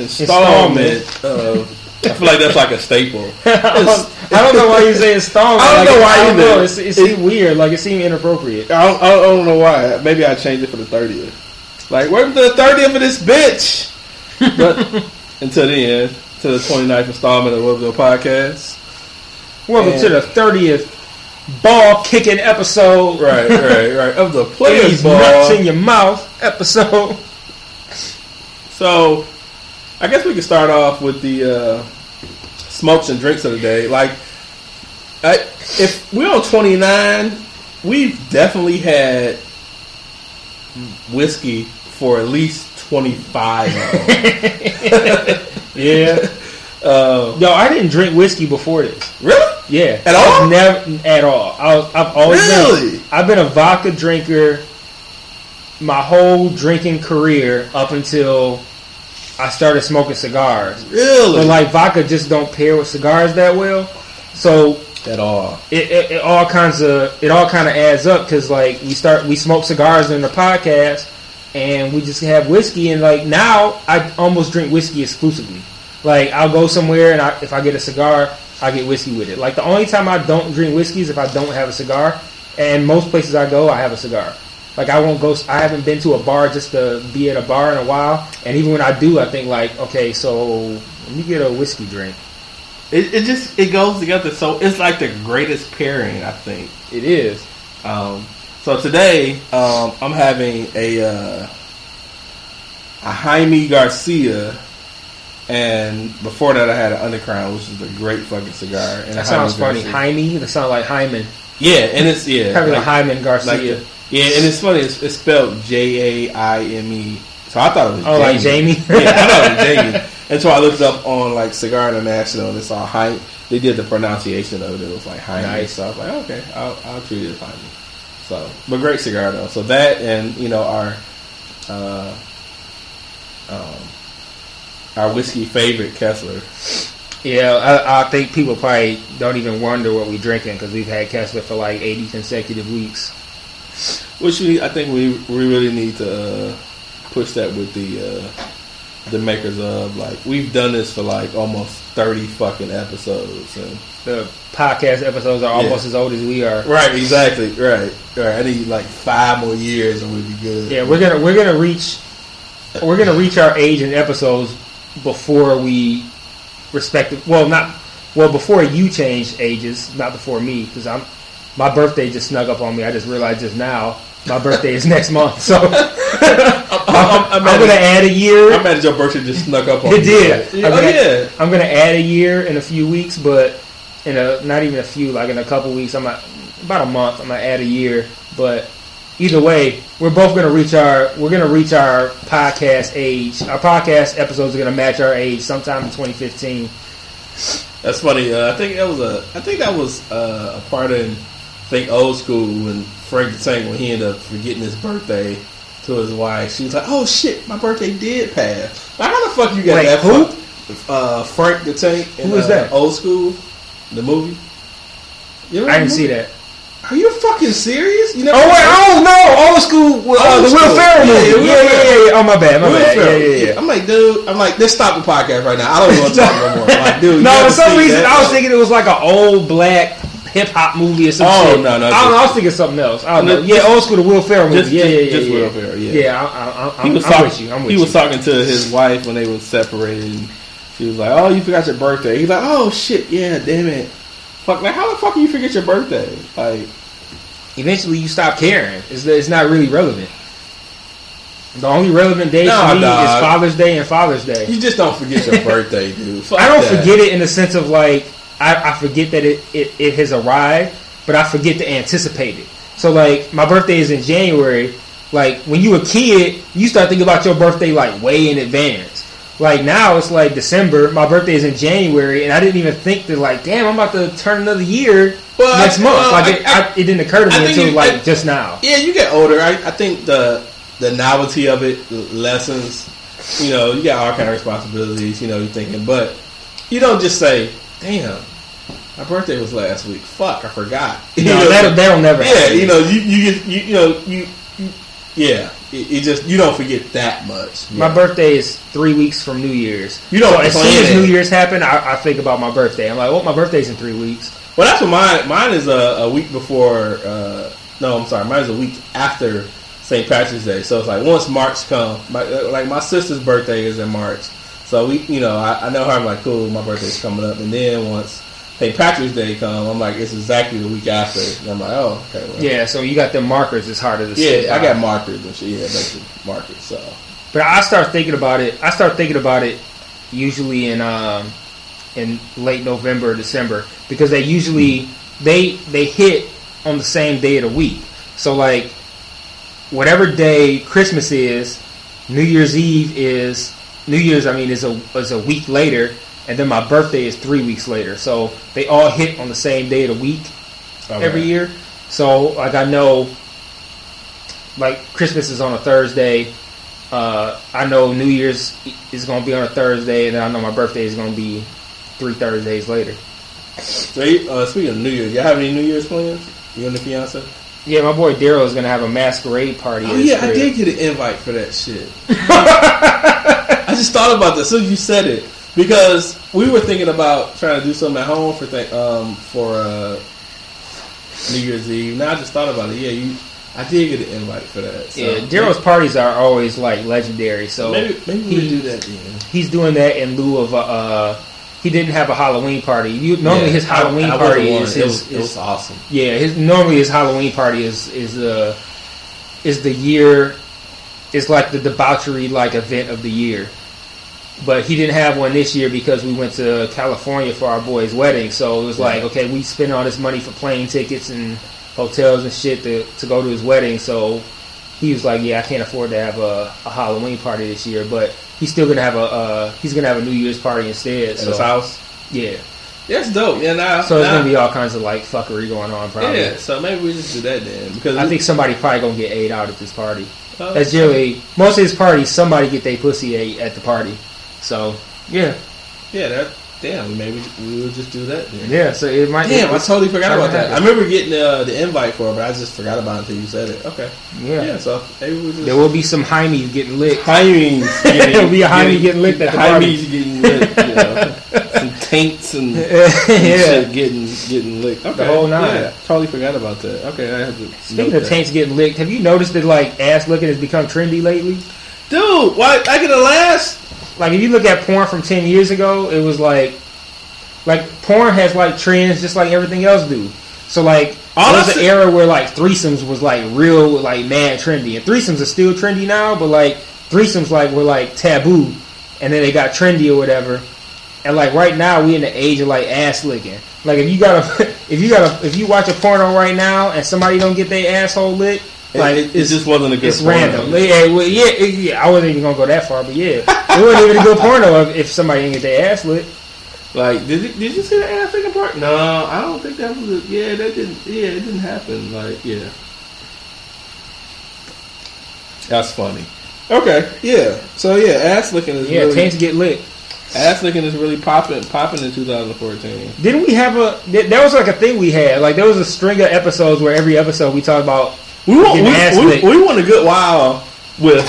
installment of. I feel like that's like a staple. I don't, I don't know why you say installment. I don't like, know why I don't either. know. It's, it seemed weird. Like it seemed inappropriate. I don't, I don't know why. Maybe I changed it for the 30th. Like, to the 30th of this bitch. But until the end, to the 29th installment of Webville Podcast. Welcome And- to the thirtieth ball kicking episode. Right, right, right. Of the Players These nuts in your mouth episode. So, I guess we can start off with the uh, smokes and drinks of the day. Like, I, if we're on 29, we've definitely had whiskey for at least 25 of. Yeah. uh, Yo, I didn't drink whiskey before this. Really? Yeah. At all? Never at all. I was, I've always Really? been. I've been a vodka drinker my whole drinking career up until I started smoking cigars. Really? But like vodka just don't pair with cigars that well. So At all. it, it, it all kinds of it all kind of adds up because like we start we smoke cigars in the podcast and we just have whiskey and like now I almost drink whiskey exclusively. Like I'll go somewhere and I, if I get a cigar, I get whiskey with it. Like the only time I don't drink whiskey is if I don't have a cigar. And most places I go, I have a cigar. Like I won't go. I haven't been to a bar just to be at a bar in a while. And even when I do, I think like, okay, so let me get a whiskey drink. It, it just it goes together. So it's like the greatest pairing, I think. It is. Um, so today, um, I'm having a uh, a Jaime Garcia, and before that, I had an Undercrown, which is a great fucking cigar. And That sounds Jaime funny. Garcia. Jaime. That sounds like Hyman. Yeah, and it's yeah, Probably like like, Hyman Garcia. like the- yeah, and it's funny. It's, it's spelled J A I M E. So I thought it was Oh, like Jamie? yeah, I thought it was Jamie. And so I looked up on like Cigar International, and it's all Jaime. They did the pronunciation of it. It was like Jaime. Nice. So I was like, okay, I'll, I'll treat it as Jaime. So, but great cigar though. So that and you know our uh, um, our whiskey favorite Kessler. yeah, I, I think people probably don't even wonder what we're drinking because we've had Kessler for like 80 consecutive weeks. Which we, I think we we really need to uh, push that with the uh, the makers of like we've done this for like almost thirty fucking episodes. And, The podcast episodes are almost as old as we are. right, exactly, right, right. I need like five more years and we'd be good. Yeah, we're gonna we're gonna reach we're gonna reach our age in episodes before we respective. Well, not well before you change ages, not before me because I'm my birthday just snuck up on me. I just realized just now my birthday is next month, so I'm, I'm, I'm gonna add a year. I'm mad your birthday just snuck up on It me. did. I'm oh gonna, yeah. I'm gonna add a year in a few weeks, but in a not even a few, like in a couple weeks, I'm about a month. I'm gonna add a year, but either way, we're both gonna reach our we're gonna reach our podcast age. Our podcast episodes are gonna match our age sometime in 2015. That's funny. Uh, I think that was a. I think that was uh, a part in. Think old school when Frank the Tank when he ended up forgetting his birthday to his wife. She was like, "Oh shit, my birthday did pass." Like, how the fuck you got Wait, that? who? Uh, Frank the Tank. in, Who is uh, that? Old school, the movie. You I didn't see that. Are you fucking serious? You never? Oh wait, oh no, old school, uh, Old the Will school. Ferrell Yeah, movie. Will Yeah, yeah, yeah, yeah. Oh my bad, my Will bad. Yeah, Ferrell. yeah, yeah. I'm like, dude. I'm like, let's stop the podcast right now. I don't want to talk no more. Like, dude. No, for some reason that? I was thinking it was like an old black hip hop movie or some Oh, shit. no, no, I don't know. I was thinking something else. I don't No, know. Yeah, old school, the Will Ferrell movie. just- yeah, yeah, yeah, just yeah. Will Ferrell, yeah. Yeah, I, I, I, he I'm, was I'm talking. with you. I'm with he you. was talking to his wife when they were separated. She was like, "Oh, you forgot your birthday." He's like, "Oh shit, yeah, damn it, fuck." Like, how the fuck do you forget your birthday? Like, Eventually, you stop caring. It's, it's not really relevant. The only relevant day Nah, for me dog. is Father's Day and Father's Day. you just don't forget your birthday, dude. Fuck I don't that. forget it in the sense of like I, I forget that it, it, it has arrived, but I forget to anticipate it. So like my birthday is in January. Like when you a kid, you start thinking about your birthday like way in advance. Like now it's like December. My birthday is in January, and I didn't even think that like, damn, I'm about to turn another year Well, next month. well, like I- it, I, it didn't occur to me until you- like I- just now. Yeah, you get older. I, I think the the novelty of it lessens. You know, you got all kind of responsibilities. You know, you're thinking, but you don't just say, "Damn, my birthday was last week. Fuck, I forgot." You No, know, that that'll never. yeah, happen. you know, you you get you, you know you, you yeah. It, it just you don't forget that much. My Yeah. birthday is three weeks from New Year's. You don't so as soon as. New Year's happen, I, I think about my birthday. I'm like, oh, my birthday's in three weeks. Well, that's what mine. Mine is a, a week before. Uh, no, I'm sorry. Mine is a week after St. Patrick's Day. So it's like once March comes, my, like my sister's birthday is in March. So we, you know, I, I know her. I'm like, cool. My birthday's coming up, and then once St. Patrick's Day come, I'm like, it's exactly the week after. And I'm like, oh, okay. Well, Yeah, so you got the markers. It's harder to see. yeah. I got markers and shit. Yeah, basic markers. So But I start thinking about it. I start thinking about it usually in um, in late November or December because they usually they they hit on the same day of the week. So like whatever day Christmas is, New Year's Eve is New Year's. I mean is a is a week later, and then my birthday is three weeks later. So they all hit on the same day of the week okay. every year. So like I know, like Christmas is on a Thursday. Uh, I know New Year's is going to be on a Thursday, and then I know my birthday is going to be three Thursdays later. So you, uh, speaking of New Year's, y'all have any New Year's plans? You and the fiance? Yeah, my boy Daryl is going to have a masquerade party. Oh yeah, I did get an invite for that shit. I just thought about this. So you said it because we were thinking about trying to do something at home for th- um for uh, New Year's Eve. Now I just thought about it. Yeah, you. I did get an invite for that. So Yeah, Daryl's parties are always like legendary. So maybe maybe we do that then. he's doing that in lieu of a. Uh, he didn't have a Halloween party. You, normally Yeah, his Halloween I- I party wasn't is one. It his, was, it is was awesome. Yeah, his normally his Halloween party is is uh is the year is like the debauchery like event of the year. But he didn't have one this year because we went to California for our boy's wedding. So it was like, okay, we spent all this money for plane tickets and hotels and shit to, to go to his wedding. So he was like, yeah, I can't afford to have a, a Halloween party this year, but he's still gonna have a uh, he's gonna have a New Year's party instead. At so his house. yeah, That's dope. Yeah, now so it's now- gonna be all kinds of like fuckery going on. Probably. yeah. So maybe we just do that then because I think somebody probably gonna get ate out at this party. Oh, That's generally most of his parties. Somebody get their pussy ate at the party. So yeah, yeah. That damn. Maybe we would just do that then. yeah. So it might. Damn, I totally forgot about that. I remember getting uh, the invite for it, but I just forgot about it until you said it. Okay. Yeah. Yeah, so maybe we just There will be some Heimies getting licked. Hymies There'll be a Hymies getting licked at the party. Hymies getting licked, you know. Some taints and, and yeah. shit getting getting licked. Okay. whole nine. Yeah, totally forgot about that. Okay, I have to. Speaking of that. taints getting licked, have you noticed that like ass licking has become trendy lately? dude, why? I get a last. Like if you look at porn from ten years ago, it was like like porn has like trends just like everything else do. So like All there was an era where like threesomes was like real like mad trendy, and threesomes are still trendy now, but like threesomes like were like taboo, and then they got trendy or whatever. And like right now, we in the age of like ass licking. Like if you got a if you got a if you watch a porno right now and somebody don't get their asshole licked, like it, it just wasn't a good. it's porno. random. Yeah, well, yeah, it- yeah, I wasn't even gonna go that far, but yeah, it wasn't even a good porno if, if somebody didn't get their ass lit. Like, did you, did you see the ass licking part? No, I don't think that was. A, yeah, that didn't. Yeah, it didn't happen. Like, yeah. That's funny. Okay, yeah. So yeah, ass licking is Yeah, really get lit. ass licking is really popping popping in 2014. Didn't we have a? That was like a thing we had. Like there was a string of episodes where every episode we talked about We want we, we, we went a good while with,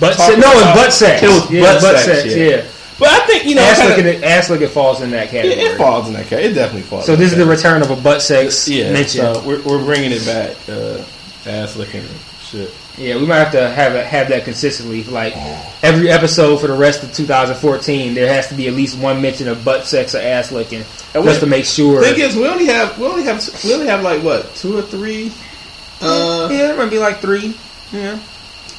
butt sex. No, it about- butt sex. It was yeah, butt butt sex, sex. yeah. Yeah, but I think you know ass kinda- licking. Ass licking falls in that category. it falls in that category. It definitely falls. So this is the return of a butt sex yeah. mention. So we're, we're bringing it back. Uh, ass licking shit. Yeah, we might have to have it, have that consistently. Like every episode for the rest of 2014, there has to be at least one mention of butt sex or ass licking, And just we- to make sure. Thing is, we only have we only have we only have like what two or three, uh, yeah, it might be like three. Yeah,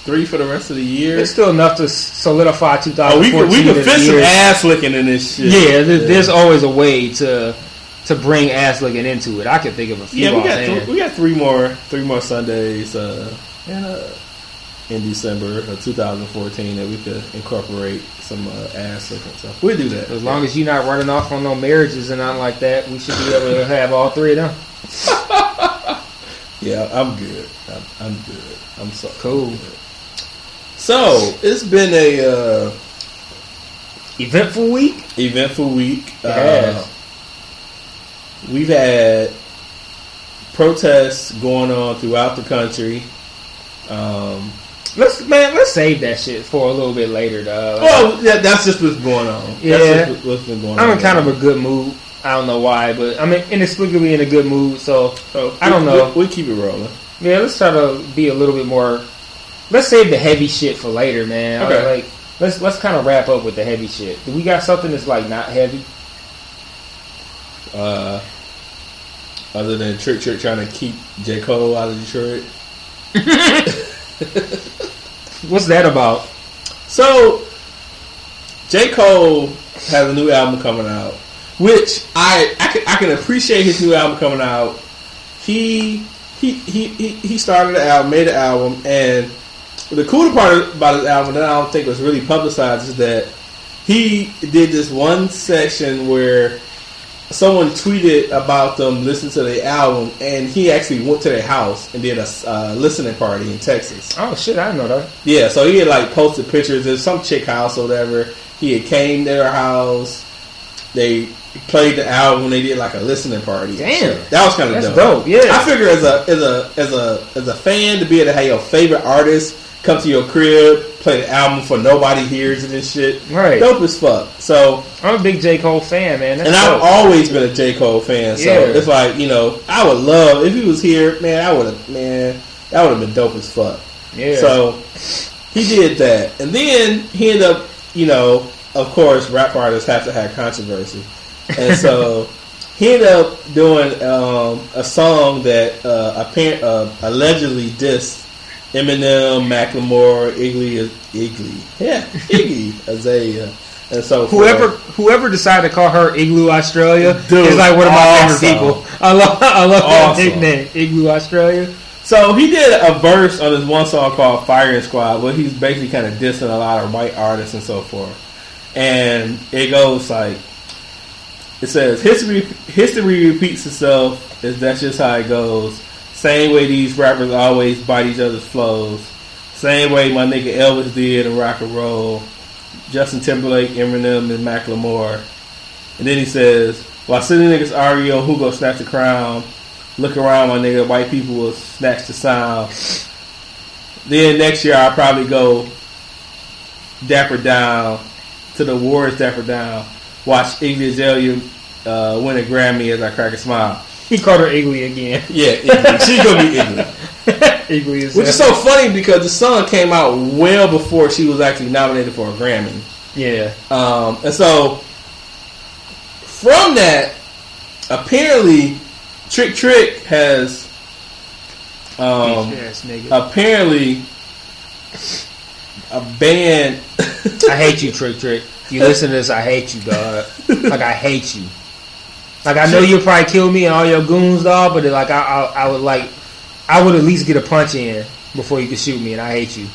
three for the rest of the year. it's still enough to s- solidify Oh, 2014. we could we could fit some ass licking in this shit. Yeah, there, there's always a way to to bring ass licking into it. I can think of a few yeah. We got th- we got three more three more Sundays. Uh, and uh, in December of 2014 that we could incorporate some uh, ass licking. So we'll do that. As long as you're not running off on no marriages and nothing like that, we should be able to have all three of them. yeah, I'm good. I'm, I'm good. I'm so Cool. good. So it's been a uh, Eventful week. eventful week. Has. we've had protests going on throughout the country. Um, Let's man, let's save that shit for a little bit later, dog. well, yeah, that's just what's going on. Yeah. that's just what's been going on. I'm in kind of a good mood. I don't know why, but I'm inexplicably in a good mood. So So I don't know. We, we keep it rolling. yeah, let's try to be a little bit more. Let's save the heavy shit for later, man. Okay. Like let's let's kind of wrap up with the heavy shit. Do we got something that's like not heavy? Uh, other than Trick Trick trying to keep J Cole out of Detroit. What's that about? So, J. Cole has a new album coming out, which I I can, I can appreciate his new album coming out. He he he he, he started the album, made the album, and the cool part about his album that I don't think was really publicized is that he did this one section where someone tweeted about them listening to the album, and he actually went to their house and did a uh, listening party in Texas. Oh shit, I didn't know that. Yeah, so he had like posted pictures of some chick house or whatever. He had came to their house. They played the album. when They did like a listening party. Damn. that was kind of dope. dope, yeah. I figure as a as a as a as a fan to be able to have your favorite artist come to your crib, play the album for nobody hears it and shit. Right. dope as fuck. So, I'm a big J Cole fan, man. That's and I've always been a J Cole fan. So Yeah. it's like you know, I would love if he was here, man. I would have, man. That would have been dope as fuck. yeah. So he did that, and then he ended up, you know, of course, rap artists have to have controversy, and so he ended up doing um, a song that uh, apparent, uh, allegedly dissed Eminem, Macklemore, Iggy, Iggy, yeah, Iggy Azalea, and so Whoever forth. whoever decided to call her Igloo Australia Dude, is like one of my awesome. favorite people. I love I love that nickname, Igloo Australia. So he did a verse on this one song called Firing Squad, where he's basically kind of dissing a lot of white artists and so forth. And it goes like, it says, history history repeats itself. Is that's just how it goes. Same way these rappers always bite each other's flows. Same way my nigga Elvis did in rock and roll. Justin Timberlake, Eminem, and Macklemore. And then he says, while city niggas argue who go snatch the crown, look around, my nigga, white people will snatch the sound. Then next year I'll probably go Dapper Down to the Wars Dapper Down. Watch Iggy Azalea uh, win a Grammy as I crack a smile. He called her Iggy again. Yeah, Iggy. she's gonna be Iggy. Igley is Which is so funny because the song came out well before she was actually nominated for a Grammy. yeah. Um, and so from that, apparently, Trick Trick has um, Bitch ass nigga. apparently a band. I hate you, Trick Trick. You listen to this, I hate you, dog. Like I hate you. Like I know you'll probably kill me and all your goons, dog. But like I, I, I would like, I would at least get a punch in before you could shoot me, and I hate you.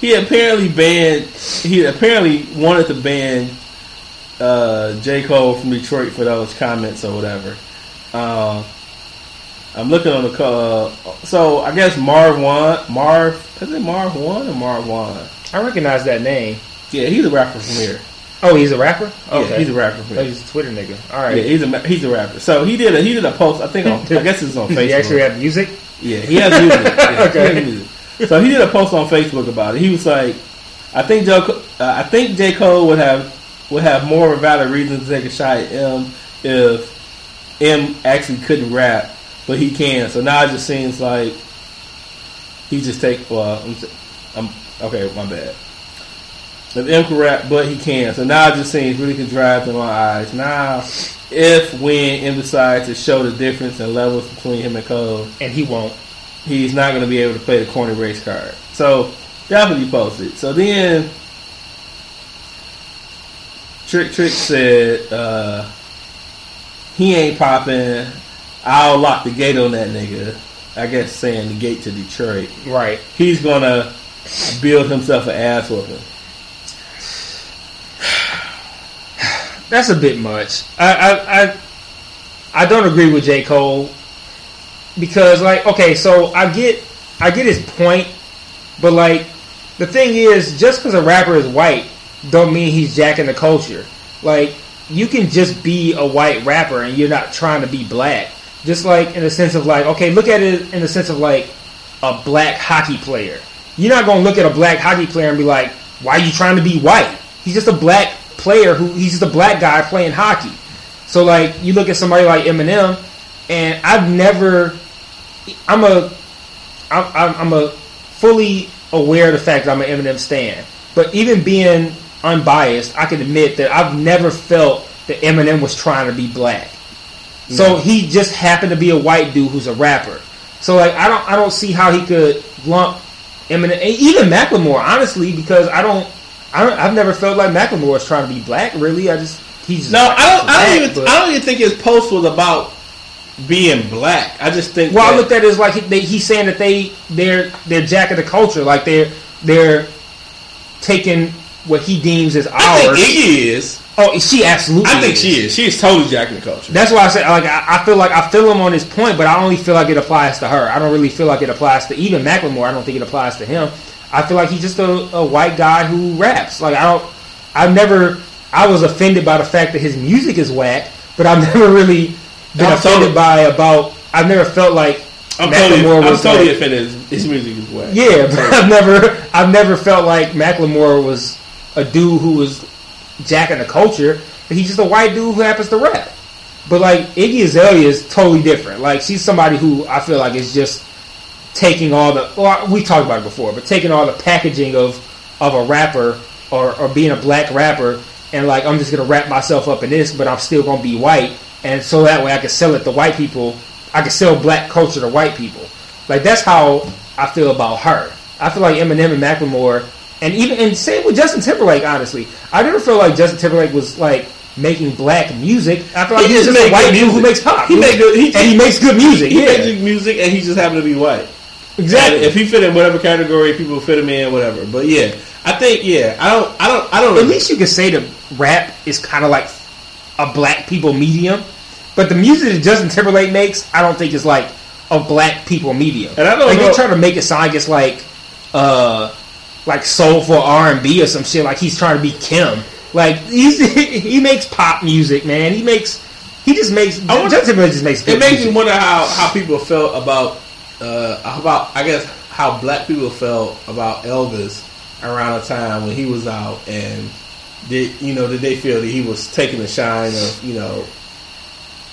he apparently banned. He apparently wanted to ban uh, J Cole from Detroit for those comments or whatever. Um, I'm looking on the co- uh, so I guess Marv Won Marv is it Marv One or Marv One? I recognize that name. Yeah, he's a rapper from here. Oh, he's a rapper. Okay, Yeah, he's a rapper Oh, he's a Twitter nigga. All right. Yeah, he's a he's a rapper. So he did a he did a post. I think on I guess it's on Facebook. He actually have music. Yeah, he has music. Yeah, Okay. he has music. So he did a post on Facebook about it. He was like, "I think Joe, uh, I think J Cole would have would have more valid reasons to take a shot at M if M actually couldn't rap, but he can. So now it just seems like he just take. Well, I'm, I'm okay. My bad. Can rap, but he can. So now it just seems really contrived in my eyes. Now, if when M decides to show the difference in levels between him and Cole, and he won't. he's not going to be able to play the corny race card. So definitely he posted. So then Trick Trick said uh, he ain't popping. I'll lock the gate on that nigga. I guess saying the gate to Detroit. Right. He's gonna build himself an ass whooping. That's a bit much. I, I I I don't agree with J Cole because like okay, so I get I get his point, but like the thing is, just because a rapper is white, don't mean he's jacking the culture. Like you can just be a white rapper and you're not trying to be black. Just like in the sense of like okay, look at it in the sense of like a black hockey player. You're not gonna look at a black hockey player and be like, why are you trying to be white? He's just a black player who he's just a black guy playing hockey. So like you look at somebody like Eminem, and I've never, I'm a, I'm, I'm I'm a fully aware of the fact that I'm an Eminem stan. But even being unbiased, I can admit that I've never felt that Eminem was trying to be black. So he just happened to be a white dude who's a rapper. So like I don't I don't see how he could lump Eminem, even Macklemore, honestly, because I don't. I don't, I've never felt like Macklemore is trying to be black. Really, I just he's just No, I don't. I don't even. but- I don't even think his post was about being black. I just think. Well, I looked at it as like he, they, he's saying that they they're they're jacking the culture, like they're they're taking what he deems as ours. I think Iggy is. oh, she absolutely. I think she is. She is totally jacking the culture. That's why I said like I, I feel like I feel him on his point, but I only feel like it applies to her. I don't really feel like it applies to even Macklemore. I don't think it applies to him. I feel like he's just a, a white guy who raps. Like I don't. I've never. I was offended by the fact that his music is whack, but I've never really been I'm offended totally- by about. I've never felt like I'm totally. Macklemore I'm totally like- offended. His, his music is whack. yeah, but I've never, I've never felt like Macklemore was a dude who was jacking the culture. But he's just a white dude who happens to rap. But like Iggy Azalea is totally different. Like she's somebody who I feel like is just taking all the. Well, we talked about it before, but taking all the packaging of of a rapper or, or being a black rapper, and like I'm just gonna wrap myself up in this, but I'm still gonna be white, and so that way I can sell it to white people. I can sell black culture to white people. Like that's how I feel about her. I feel like Eminem and Macklemore, and even and same with Justin Timberlake. Honestly, I never felt like Justin Timberlake was like making black music. I feel like He he's just a white dude who makes pop. He make good- he- and he makes good music. He yeah, makes good music, and he just happened to be white. Exactly. And if he fit in whatever category people fit him in, whatever. But yeah, I think yeah, I don't, I don't, I don't. At least you could say that rap is kind of like a black people medium, but the music that Justin Timberlake makes, I don't think is like a black people medium. And I don't like know- they're trying to make it sound like it's like, uh, like soulful R and B or some shit. Like he's trying to be Kim. Like he's he makes pop music, man. He makes he just makes I wonder- Justin Timberlake just makes. It makes me wonder how, how people felt about uh, about I guess how black people felt about Elvis around the time when he was out and did you know did they feel that he was taking the shine of you know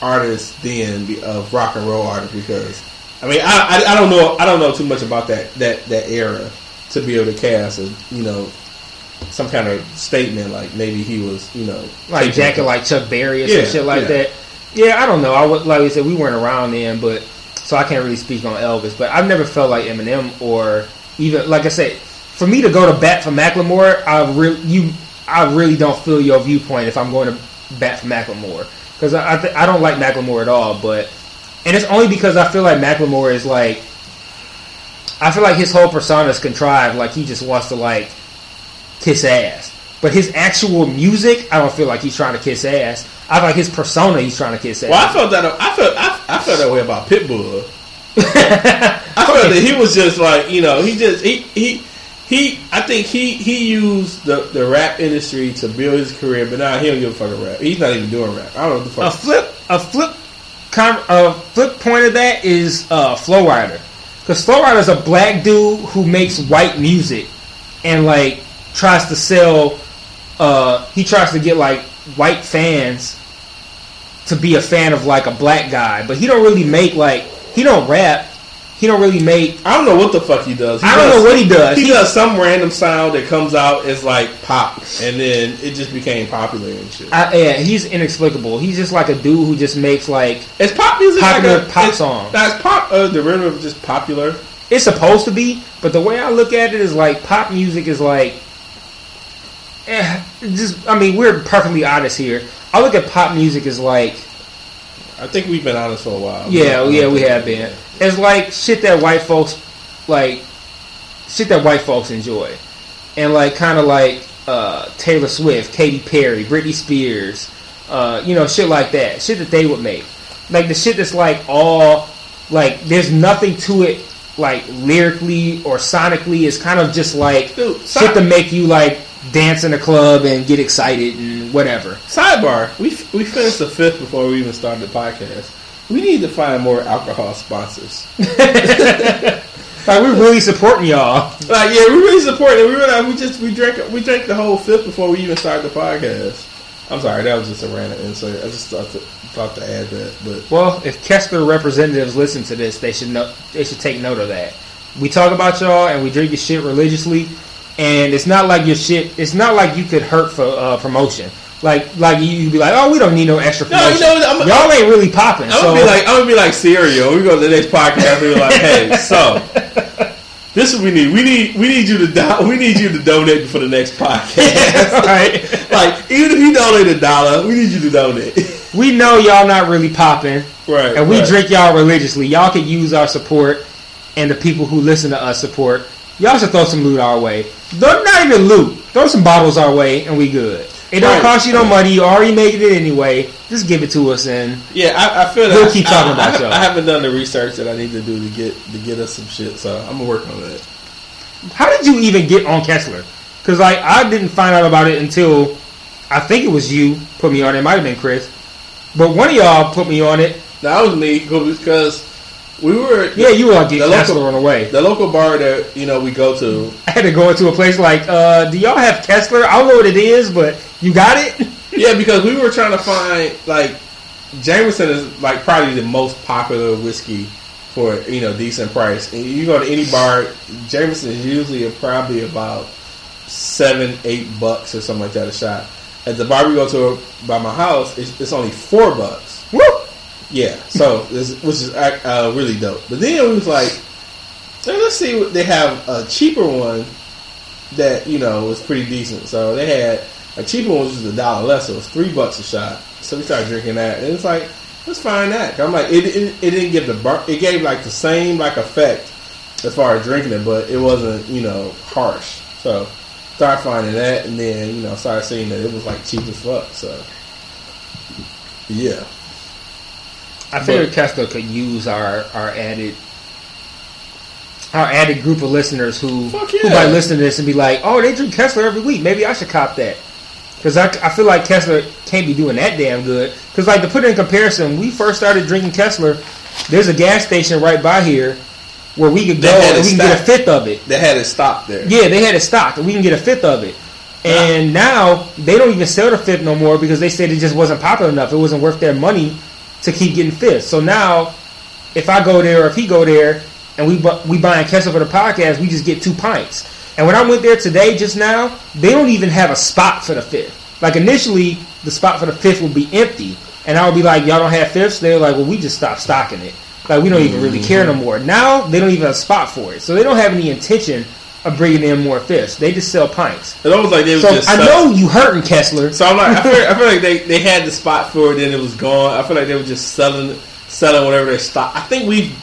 artists then of rock and roll artists because I mean I, I, I don't know I don't know too much about that that that era to be able to cast a you know some kind of statement like maybe he was you know like jacking like Chuck Berry or Yeah, some shit like yeah. that. Yeah, I don't know. I would, like we said, we weren't around then, but so I can't really speak on Elvis. But I've never felt like Eminem or even like I said, for me to go to bat for Macklemore, I really you I really don't feel your viewpoint if I'm going to bat for Macklemore because I I, th- I don't like Macklemore at all. But and it's only because I feel like Macklemore is like I feel like his whole persona is contrived. Like he just wants to like kiss ass. But his actual music, I don't feel like he's trying to kiss ass. I feel like his persona, he's trying to kiss ass. Well, I felt that. I felt. I, I felt that way about Pitbull. I felt that he was just like you know. He just he he he. I think he he used the the rap industry to build his career, but now he don't give a fuck about rap. He's not even doing rap. I don't know what the a flip, a flip, con- a flip point of that is uh, Flo Rida, because Flo Rida is a black dude who makes white music and like tries to sell. Uh, he tries to get like white fans to be a fan of like a black guy, but he don't really make like he don't rap. He don't really make. I don't know what the fuck he does. He I don't does- know what he does. He, He- does some random sound that comes out as like pop, and then it just became popular and shit. I, yeah, he's inexplicable. He's just like a dude who just makes like It's pop music, Popular like a, pop it's- song. That's pop. Uh, the rhythm of just popular. it's supposed to be, but the way I look at it is like pop music is like, eh, just I mean we're perfectly honest here. I look at pop music as like, I think we've been honest for a while. yeah, yeah, we have been. It's like shit that white folks like shit that white folks enjoy, and like kind of like uh, Taylor Swift, Katy Perry, Britney Spears, uh, you know, shit like that, shit that they would make, like the shit that's like all like there's nothing to it like lyrically or sonically. It's kind of just like Dude, shit to make you like dance in a club and get excited and whatever. Sidebar: We we finished the fifth before we even started the podcast. We need to find more alcohol sponsors. Like we're really supporting y'all. Like, yeah, we really support it. We realized we just we drank we drank the whole fifth before we even started the podcast. I'm sorry, that was just a random insert. I just thought to, thought to add that, but Well, if Kessler representatives listen to this, they should know. They should take note of that. We talk about y'all and we drink your shit religiously, and it's not like your shit. It's not like you could hurt for uh, promotion. Like like you, would be like, oh, we don't need no extra No, promotion. know, I'm- y'all ain't really popping. I'm So gonna be like I'm gonna be like cereal. We go to the next podcast. and We're like, hey, so this is what we need. We need we need you to do, we need you to donate for the next podcast. right? like even if you donate a dollar, we need you to donate. We know y'all not really popping, right. and we right. drink y'all religiously. Y'all could use our support, and the people who listen to us support. Y'all should throw some loot our way. Don't not even loot. Throw some bottles our way, and we good. It don't Right. cost you no money. You already made it anyway. Just give it to us, and Yeah, I, I feel that We'll keep talking I, about y'all. I haven't done the research that I need to do to get to get us some shit, so I'm gonna work on that. how did you even get on Kessler? Because like I didn't find out about it until I think it was you put me on it. It might have been Chris, but one of y'all put me on it. That was me because we were Yeah, you were The Kessler local- on the way. the local bar that you know we go to. I had to go into a place like, uh, do y'all have Kessler? I don't know what it is, but you got it. Yeah, because we were trying to find like Jameson is like probably the most popular whiskey for you know decent price. And you go to any bar, Jameson is usually probably about seven, eight bucks or something like that a shot. At the bar we go to by my house, it's, it's only four bucks. Woo! Yeah, so this, which is uh, really dope. But then we was like, hey, let's see what they have a cheaper one that you know was pretty decent. So they had a cheaper one, was a dollar less. So it was three bucks a shot. So we started drinking that, and it's like, let's find that. I'm like, it, it, it didn't give the bar, it gave like the same like effect as far as drinking it, but it wasn't you know harsh. So started finding that, and then you know started seeing that it was like cheap as fuck. So yeah. I figured Kessler could use our our added our added group of listeners who Fuck who yeah. might listen to this and be like, oh, they drink Kessler every week. Maybe I should cop that. Because I, I feel like Kessler can't be doing that damn good. Because like to put it in comparison, we first started drinking Kessler. There's a gas station right by here where we could go and we can get a fifth of it. They had it stocked there. Yeah, they had it stocked, and we can get a fifth of it. And now they don't even sell the fifth no more because they said it just wasn't popular enough. It wasn't worth their money to keep getting fifths. So now, if I go there or if he go there, and we bu- we buying Kessler for the podcast, we just get two pints. And when I went there today, just now, they don't even have a spot for the fifth. Like initially, the spot for the fifth would be empty, and I would be like, "Y'all don't have fifths." They're like, "Well, we just stopped stocking it. Like we don't even really care no mm-hmm. more." Now they don't even have a spot for it, so they don't have any intention of bringing in more fifths. They just sell pints. It's almost like they was So just I know you hurting Kessler. So I'm like, I feel, I feel like they, they had the spot for it, then it was gone. I feel like they were just selling selling whatever they stock. I think we,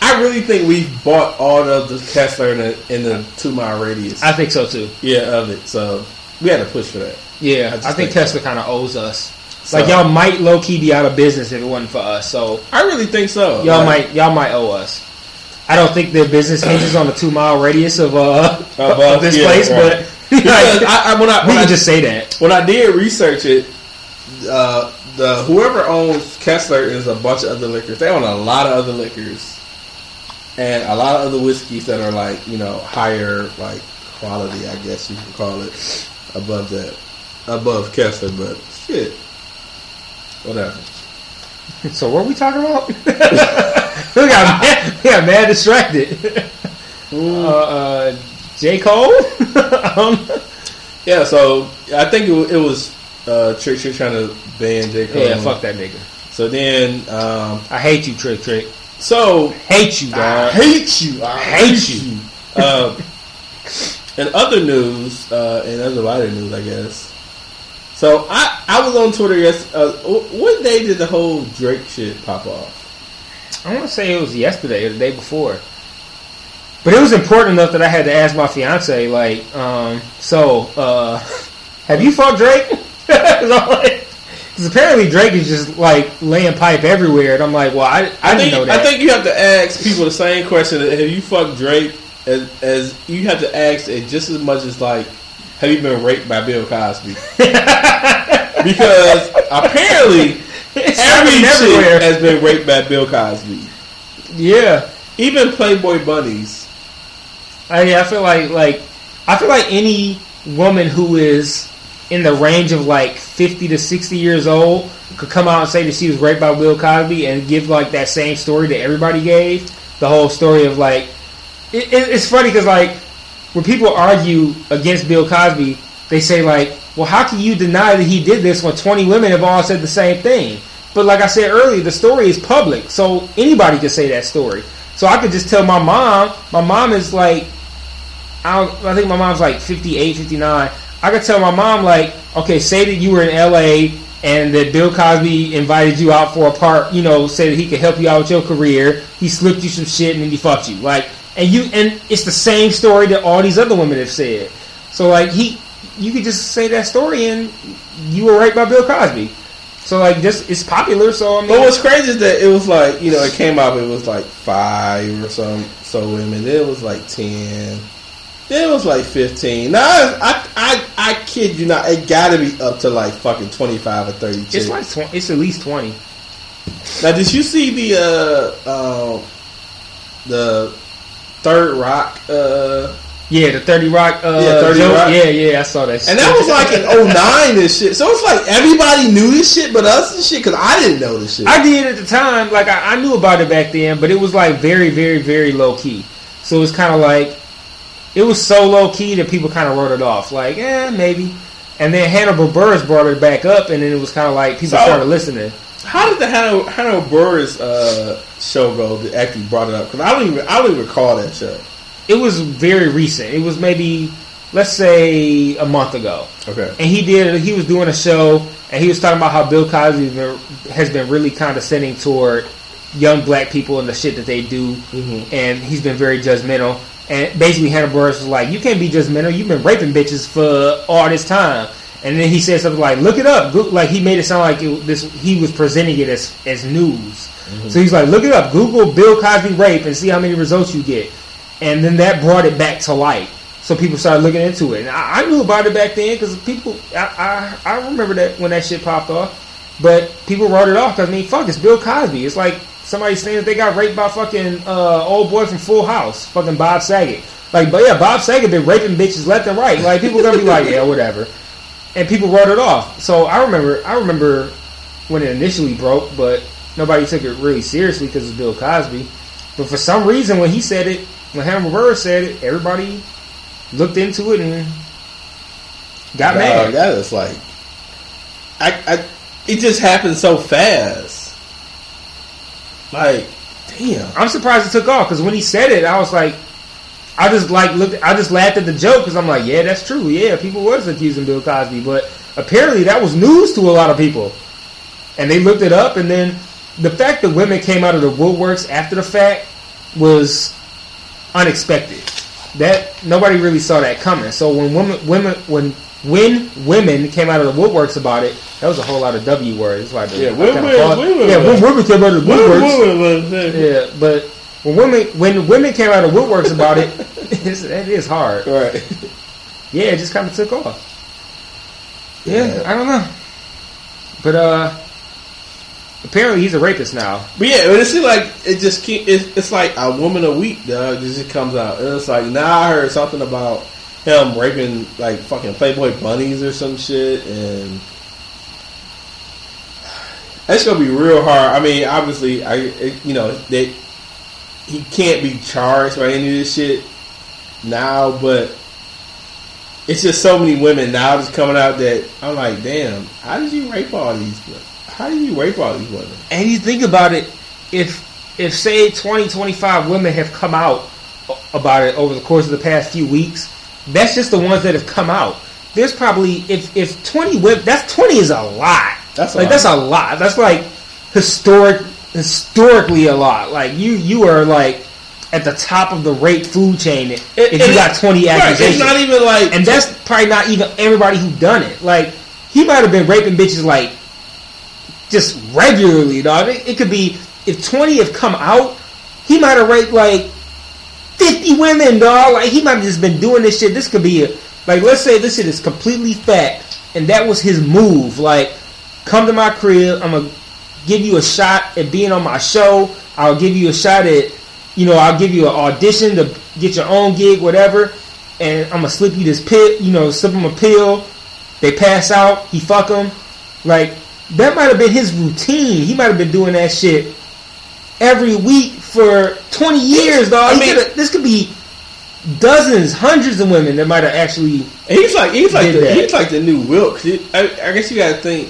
I really think we bought all of the Kessler in the in the two mile radius. I think so too. yeah, of it. So we had to push for that. Yeah, I I, think, think Kessler kind of owes us. So- like y'all might low key be out of business if it wasn't for us. So I really think so. y'all Like, might y'ght might owe us. I don't think their business hinges on a two mile radius of uh Of of this yeah, place, right. but because I, I, when I we when I can just say that. when I did research it, uh, the whoever owns Kessler is a bunch of other liquors. They own a lot of other liquors and a lot of other whiskeys that are like you know higher like quality, I guess you can call it, above that, above Kessler. But shit, whatever. So what are we talking about? we got mad, we got mad distracted. uh, uh, J Cole. um, Yeah, so I think it, it was uh, Trick Trick trying to ban J Cole. yeah, fuck that nigga. So then, um, I hate you, Trick Trick. so Hate you, I hate you. I Hate you. um, in other news, uh, in other lighter news, I guess. So I, I was on Twitter yes. Uh, what day did the whole Drake shit pop off? I want to say it was yesterday or the day before. But it was important enough that I had to ask my fiance, like, um, so, uh, have you fucked Drake? Because apparently Drake is just like laying pipe everywhere, and I'm like, well, I, I, I didn't think know that. I think you have to ask people the same question. Have you fucked Drake? As, as you have to ask it just as much as like, have you been raped by Bill Cosby? because apparently every everywhere. has been raped by Bill Cosby. Yeah, Even Playboy bunnies. I, yeah, I feel like like I feel like any woman who is in the range of like fifty to sixty years old could come out and say that she was raped by Bill Cosby and give like that same story that everybody gave. The whole story of like it, it, it's funny because like when people argue against Bill Cosby, they say like, well, how can you deny that he did this when twenty women have all said the same thing? But like I said earlier, the story is public, so anybody can say that story. So I could just tell my mom. My mom is like, I, I think my mom's like 58, 59. I could tell my mom like, okay, say that you were in L.A. and that Bill Cosby invited you out for a part, you know, say that he could help you out with your career. He slipped you some shit and then he fucked you, like, and you, and it's the same story that all these other women have said. So like he, you could just say that story and you were raped by Bill Cosby. So like, just it's popular. So I mean, But what's crazy is that it was like you know it came out it was like five or some so women. Then it was like ten. Then it was like fifteen. Now I I I, I kid you not. It got to be up to like fucking twenty five or thirty. it's like tw- it's at least twenty. now did you see the uh um the third rock uh Yeah, the Thirty Rock. Uh, Yeah, 30. Rock. Yeah, yeah, I saw that. Shit. and that was like in 09 and shit. So it's like everybody knew this shit but us and shit because I didn't know this shit. I did at the time. Like I, I knew about it back then, but it was like very, very, very low key. So it was kind of like it was so low key that people kind of wrote it off. Like, eh, maybe. And then Hannibal Buress brought it back up, and then it was kind of like people So- started listening. How did the Hannibal, Hannah Buress uh, show go that actually brought it up? Because I don't even I don't even recall that show. It was very recent. It was maybe let's say a month ago. Okay. and he did he was doing a show and he was talking about how Bill Cosby has been, really condescending toward young black people and the shit that they do. Mhm. and he's been very judgmental. And basically Hannah Buress was like you can't be judgmental. You've been raping bitches for all this time. And then he said something like look it up. Like he made it sound like it, this he was presenting it as as news. So he's like look it up. Google Bill Cosby rape and see how many results you get and then that brought it back to light. So people started looking into it. And I, I knew about it back then because people, I, I, I remember that when that shit popped off. But people wrote it off I mean, fuck, it's Bill Cosby. It's like somebody saying that they got raped by fucking uh, old boy from Full House, fucking Bob Saget. Like, but yeah, Bob Saget been raping bitches left and right. Like people gonna be like, yeah, whatever. And people wrote it off. So I remember, I remember when it initially broke, but nobody took it really seriously because it's Bill Cosby. But for some reason, when he said it, when Hannibal Buress said it, everybody looked into it and got Dog, mad. that is like, I, I, it just happened so fast. Like, damn. I'm surprised it took off because when he said it, I was like, I just like looked, I just laughed at the joke because I'm like, yeah, that's true. Yeah, people was accusing Bill Cosby, but apparently that was news to a lot of people, and they looked it up, and then the fact that women came out of the woodworks after the fact was unexpected. That nobody really saw that coming. So when women, women, when when women came out of the woodworks about it, that was a whole lot of W words. That's why I did- Yeah, I women- women- yeah, when women came out of the woodworks. Yeah, but when women when women came out of woodworks about it, it's, that is hard. Right. Yeah, it just kind of took off. Yeah, Yeah. I don't know, but uh, apparently he's a rapist now. But yeah, but it seems like it just keep, it's, it's like a woman a week, dog. It just comes out. And it's like now I heard something about him raping like fucking Playboy bunnies or some shit, and that's gonna be real hard. I mean, obviously, I it, you know that he can't be charged by any of this shit now, but it's just so many women now just coming out that I'm like, damn, how did you rape all these? How do you rape all these women? And you think about it, if if say 20, 25 women have come out about it over the course of the past few weeks, that's just the ones that have come out. There's probably if if 20 women, that's 20 is a lot. That's a like lot. that's a lot. That's like historic historically a lot. Like you you are like at the top of the rape food chain It- if and you got 20 right, accusations. It's not even like and that's probably not even everybody who done it. Like he might have been raping bitches like just regularly, dog. It, it could be if 20 have come out, he might have raped like 50 women, dog. Like he might have just been doing this shit. This could be a like let's say this shit is completely fact and that was his move. Like come to my crib, I'm gonna give you a shot at being on my show. I'll give you a shot at you know, I'll give you an audition to get your own gig, whatever, and I'm gonna slip you this pill, you know, slip them a pill. They pass out, he fuck them. Like that might have been his routine. He might have been doing that shit every week for 20 years, dog. I mean- this could be dozens, hundreds of women that might have actually. He's like he's like the, that. he's like the new Wilkes. I, I guess you got to think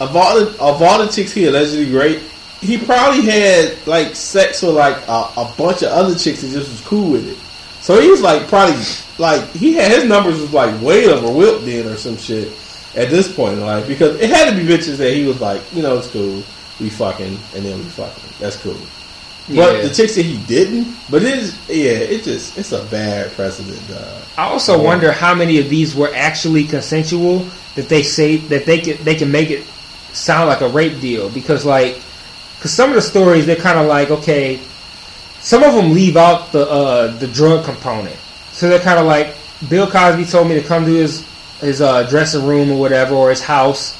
of all the of all the chicks he allegedly raped, he probably had like sex with like a, a bunch of other chicks and just was cool with it. So he was like probably like he had his numbers was like way over Wilt then or some shit at this point in life because it had to be bitches that he was like you know it's cool we fucking and then we fucking that's cool. But Yeah. the chicks that he didn't, but it is yeah, it just it's a bad precedent. Uh, I also wonder how many of these were actually consensual that they say that they can they can make it sound like a rape deal because like because some of the stories they're kind of like okay some of them leave out the uh, the drug component so they're kind of like Bill Cosby told me to come to his his uh, dressing room or whatever or his house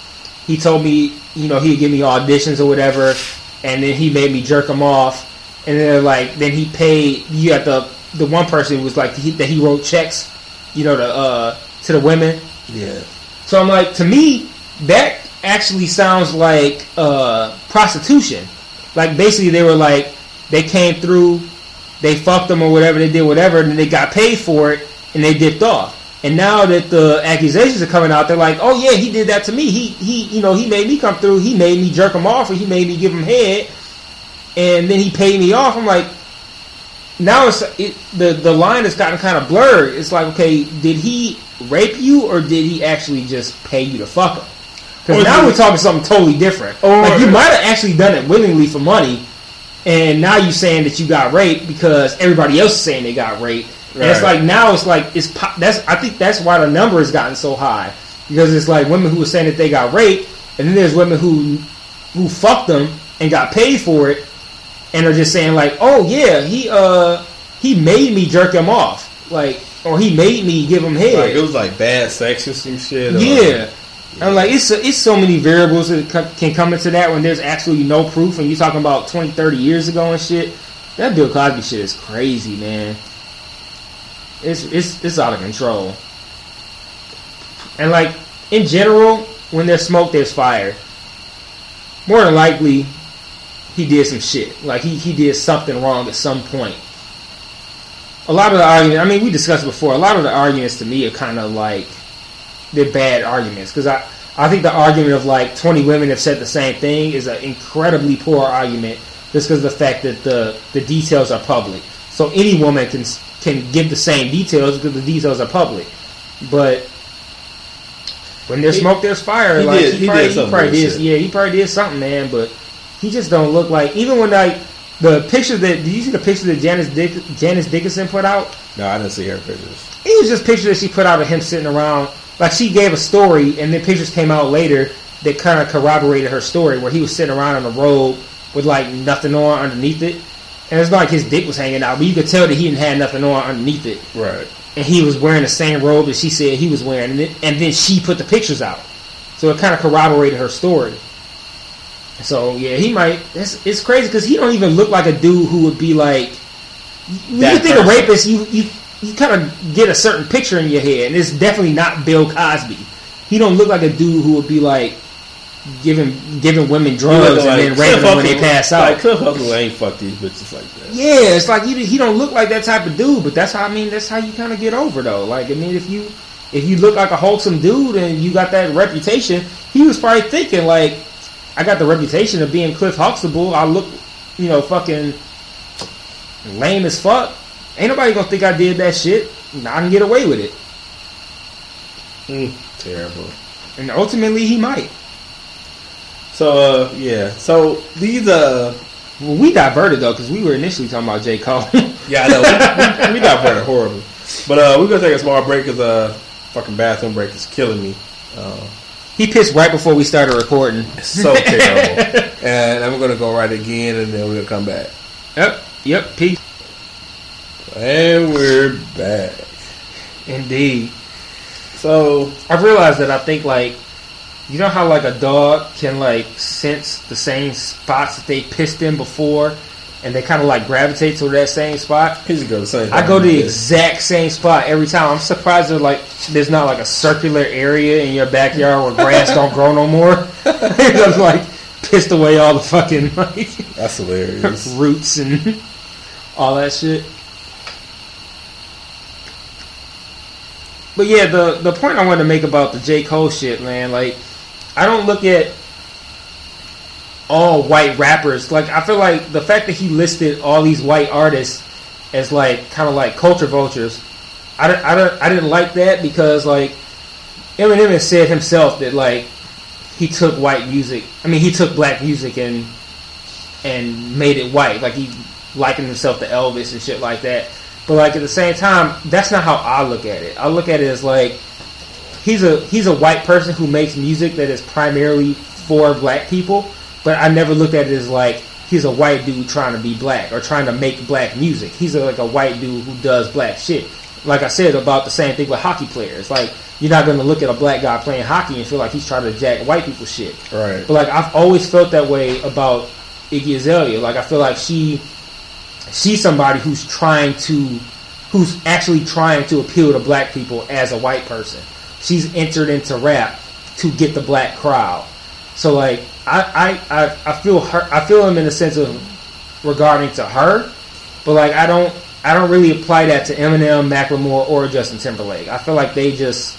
he told me you know he'd give me auditions or whatever and then he made me jerk him off and then like then he paid you got the the one person was like he, that he wrote checks you know to uh to the women yeah. so I'm like, to me, that actually sounds like uh, prostitution. Like basically, they were like, they came through, they fucked them or whatever, they did whatever, and then they got paid for it, and they dipped off. And now that the accusations are coming out, they're like, oh yeah, he did that to me. He he, you know, he made me come through. He made me jerk him off, or he made me give him head, and then he paid me off. I'm like, now it's it, the the line has gotten kind of blurred. It's like, okay, did he rape you or did he actually just pay you to fuck him? Because now we're talking something totally different. Or- like you might have actually done it willingly for money, and now you're saying that you got raped because everybody else is saying they got raped. And it's like now it's like it's po- that's I think that's why the number has gotten so high because it's like women who are saying that they got raped, and then there's women who who fucked them and got paid for it, and are just saying like, oh yeah, he uh he made me jerk him off, like or he made me give him head. Like it was like bad sex or some shit. or- Yeah. I'm like, it's it's so many variables that can come into that when there's absolutely no proof, and you're talking about 20, 30 years ago and shit. That Bill Cosby shit is crazy, man. It's it's it's out of control. And like in general, when there's smoke, there's fire. More than likely, he did some shit. Like he he did something wrong at some point. A lot of the arguments, I mean, we discussed before. A lot of the arguments to me are kind of like they're bad arguments because I I think the argument of like 20 women have said the same thing is an incredibly poor argument just because of the fact that the the details are public. So any woman can can give the same details because the details are public. But when there's He- smoke, there's fire. he like did- he, he probably, did he probably did, yeah, he probably did something, man. But he just don't look like even when like the picture that did you see the picture that Janice Dick, Janice Dickinson put out? No, I didn't see her pictures. It was just pictures that she put out of him sitting around. Like she gave a story, and then pictures came out later that kind of corroborated her story, where he was sitting around in a robe with like nothing on underneath it, and it's not like his dick was hanging out, but you could tell that he didn't have nothing on underneath it, Right. and he was wearing the same robe that she said he was wearing, and, it, and then she put the pictures out, so it kind of corroborated her story. So yeah, he might. It's, it's crazy because he don't even look like a dude who would be like. When That you think of person. rapist, you you you kind of get a certain picture in your head, and it's definitely not Bill Cosby. He don't look like a dude who would be like giving giving women drugs and then raping them when they pass out. Like Cliff Huxtable ain't fuck these bitches like that. Yeah, it's like you, he don't look like that type of dude, but that's how I mean. That's how you kind of get over though. Like I mean, if you if you look like a wholesome dude and you got that reputation, he was probably thinking like, I got the reputation of being Cliff Huxtable. I look, you know, fucking lame as fuck. Ain't nobody gonna think I did that shit. I can get away with it, Mm, terrible. and ultimately he might. So uh, yeah. So these uh Well, we diverted though because we were initially talking about J Cole. Yeah, I know. we, we, we got very horrible. But uh, we're gonna take a small break because uh, fucking bathroom break is killing me. Uh, he pissed right before we started recording. so terrible. and I'm gonna go right again, and then we're gonna come back. Yep. Yep. Peace. And we're back. Indeed. So I've realized that I think like you know how like a dog can like sense the same spots that they pissed in before and they kind of like gravitate to that same spot. he's go the same. I go to the exact same spot every time. I'm surprised that like there's not like a circular area in your backyard where grass don't grow no more. It's like pissed away all the fucking like That's hilarious. roots and all that shit. But yeah, the the point I wanted to make about the J Cole shit, man, like I don't look at all white rappers. Like I feel like the fact that he listed all these white artists as like kind of like culture vultures, I don't, I don't, I didn't like that because like Eminem has said himself that like he took white music. I mean, he took black music and and made it white. Like he likened himself to Elvis and shit like that. But like at the same time, that's not how I look at it. I look at it as like he's a he's a white person who makes music that is primarily for black people. But I never looked at it as like he's a white dude trying to be black or trying to make black music. He's a, like a white dude who does black shit. Like I said about the same thing with hockey players. Like you're not going to look at a black guy playing hockey and feel like he's trying to jack white people shit. Right. But like I've always felt that way about Iggy Azalea. Like I feel like she she's somebody who's trying to who's actually trying to appeal to black people as a white person. She's entered into rap to get the black crowd. So like I I, I, I feel her I feel him in the sense of regarding to her, but like I don't I don't really apply that to Eminem, Macklemore, or Justin Timberlake. I feel like they just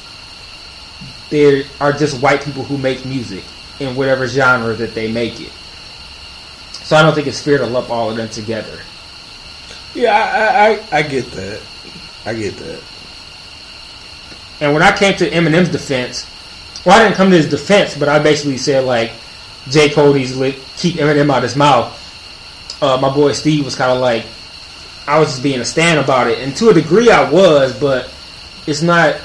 they are just white people who make music in whatever genre that they make it. So I don't think it's fair to lump all of them together. Yeah, I, I, I get that. I get that. And when I came to Eminem's defense, well, I didn't come to his defense, but I basically said like J. Cole needs to keep Eminem out his mouth. Uh, my boy Steve was kind of like, I was just being a stand about it, and to a degree I was, but it's not.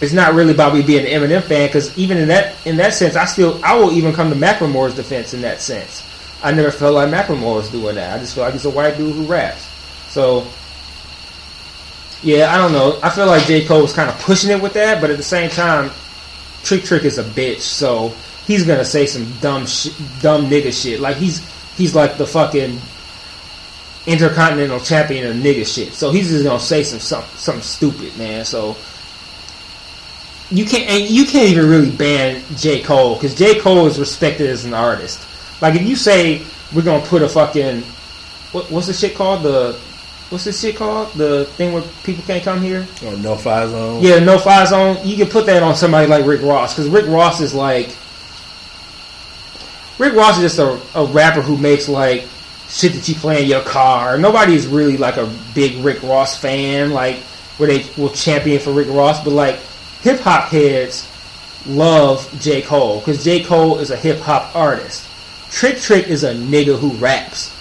It's not really about me being an Eminem fan because even in that in that sense, I still I will even come to Macklemore's defense in that sense. I never felt like Macklemore was doing that. I just feel like he's a white dude who raps. So yeah, I don't know. I feel like J. Cole was kind of pushing it with that, but at the same time, Trick Trick is a bitch, so he's gonna say some dumb, sh- dumb nigga shit. Like he's he's like the fucking intercontinental champion of nigga shit. So he's just gonna say some some something stupid, man. So you can't and you can't even really ban J. Cole because J. Cole is respected as an artist. Like if you say we're gonna put a fucking what, what's the shit called the what's this shit called the thing where people can't come here Or no fly zone. yeah, no fly zone. You can put that on somebody like Rick Ross because Rick Ross is like Rick Ross is just a, a rapper who makes like shit that you play in your car. Nobody is really like a big Rick Ross fan, like where they will champion for Rick Ross. But like hip hop heads love J Cole because J Cole is a hip hop artist. Trick Trick is a nigga who raps.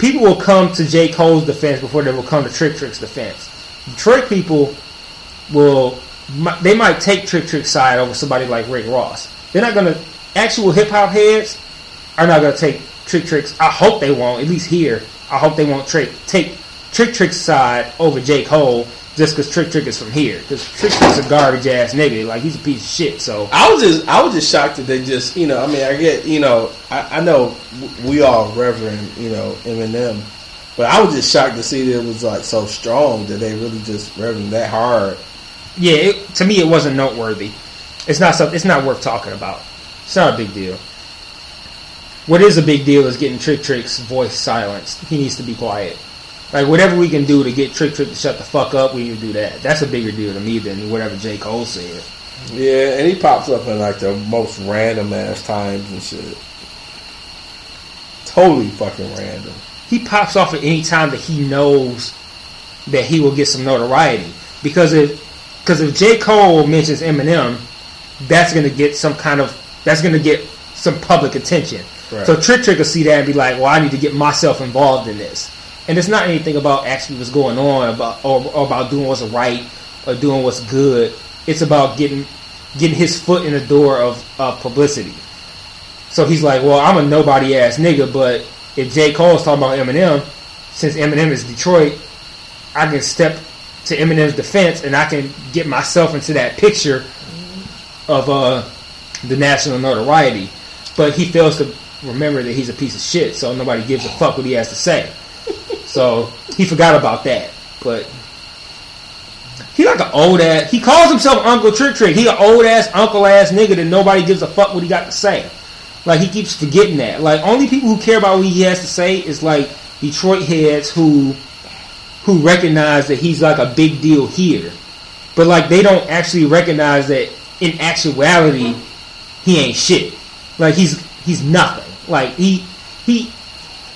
People will come to J Cole's defense before they will come to Trick Trick's defense. Detroit people will they might take Trick Trick's side over somebody like Rick Ross. They're not gonna actual hip hop heads are not gonna take Trick Trick's. I hope they won't. At least here, I hope they won't trick take Trick Trick's side over J Cole just because Trick Trick is from here. Because Trick Trick's a garbage ass nigga. Like he's a piece of shit. So I was just I was just shocked that they just you know I mean I get you know I, I know we all reverend you know Eminem, but I was just shocked to see that it was like so strong that they really just reverend that hard. yeah, it, to me it wasn't noteworthy. It's not something. It's not worth talking about. It's not a big deal. What is a big deal is getting Trick Trick's voice silenced. He needs to be quiet. Like whatever we can do to get Trick Trick to shut the fuck up, we need to do that. That's a bigger deal to me than whatever J Cole said. Yeah, and he pops up in like the most random ass times and shit. Totally fucking random. He pops off at any time that he knows that he will get some notoriety. Because if because if J Cole mentions Eminem, that's gonna get some kind of that's gonna get some public attention. Right. So Trick Trick will see that and be like, "Well, I need to get myself involved in this." And it's not anything about actually what's going on about or, or about doing what's right or doing what's good. It's about getting getting his foot in the door of uh, publicity. So he's like, "Well, I'm a nobody ass nigga, but if J Cole's talking about Eminem, since Eminem is Detroit, I can step to Eminem's defense and I can get myself into that picture of uh, the national notoriety." But he fails to remember that he's a piece of shit, so nobody gives a fuck what he has to say. So he forgot about that. But he like an old ass. He calls himself Uncle Trick Trick. He an old ass uncle ass nigga that nobody gives a fuck what he got to say. Like he keeps forgetting that. Like only people who care about what he has to say is like Detroit heads who who recognize that he's like a big deal here, but like they don't actually recognize that in actuality he ain't shit. Like he's he's nothing. Like he he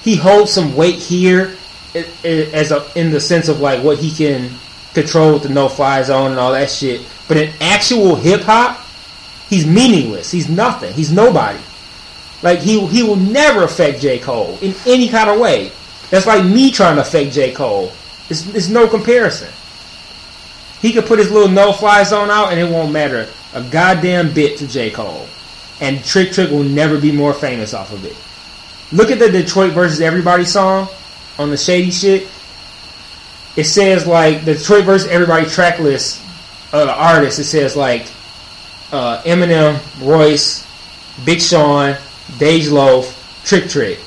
he holds some weight here as a in the sense of like what he can control with the no fly zone and all that shit. But in actual hip hop, he's meaningless. He's nothing. He's nobody. Like he he will never affect J Cole in any kind of way. That's like me trying to affect J Cole. It's, it's no comparison. He could put his little no fly zone out and it won't matter a goddamn bit to J Cole. And Trick Trick will never be more famous off of it. Look at the Detroit versus Everybody song on the shady shit. It says like the Detroit versus Everybody track list of the artists. It says like uh, Eminem, Royce, Big Sean, Dej Loaf, Trick Trick.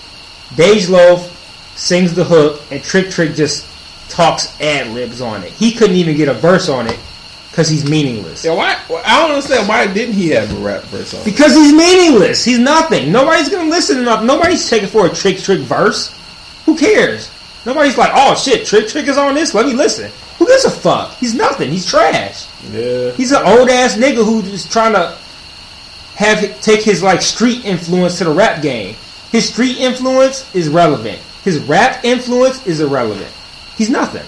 Dej Loaf sings the hook, and Trick Trick just talks ad libs on it. He couldn't even get a verse on it because he's meaningless. Yeah, why? I don't understand why didn't he have a rap verse on? it? Because he's meaningless. He's nothing. Nobody's gonna listen enough. Nobody's taking for a Trick Trick verse. Who cares? Nobody's like, oh shit, Trick Trick is on this. Let me listen. Who gives a fuck? He's nothing. He's trash. Yeah, He's an old ass nigga who is trying to have take his like street influence to the rap game. His street influence is relevant. His rap influence is irrelevant. He's nothing.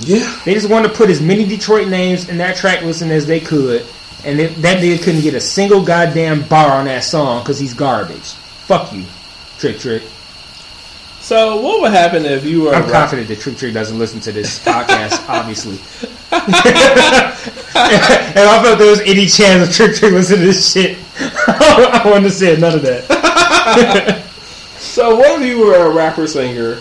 yeah. They just wanted to put as many Detroit names in that track listing as they could, and it, that nigga couldn't get a single goddamn bar on that song because he's garbage. Fuck you, Trick Trick. So what would happen if you were? I'm confident that Trick Trick doesn't listen to this podcast, obviously. and I felt there was any chance of Trick Trick listening to this shit. I wanted to say none of that. So what if you were a rapper singer?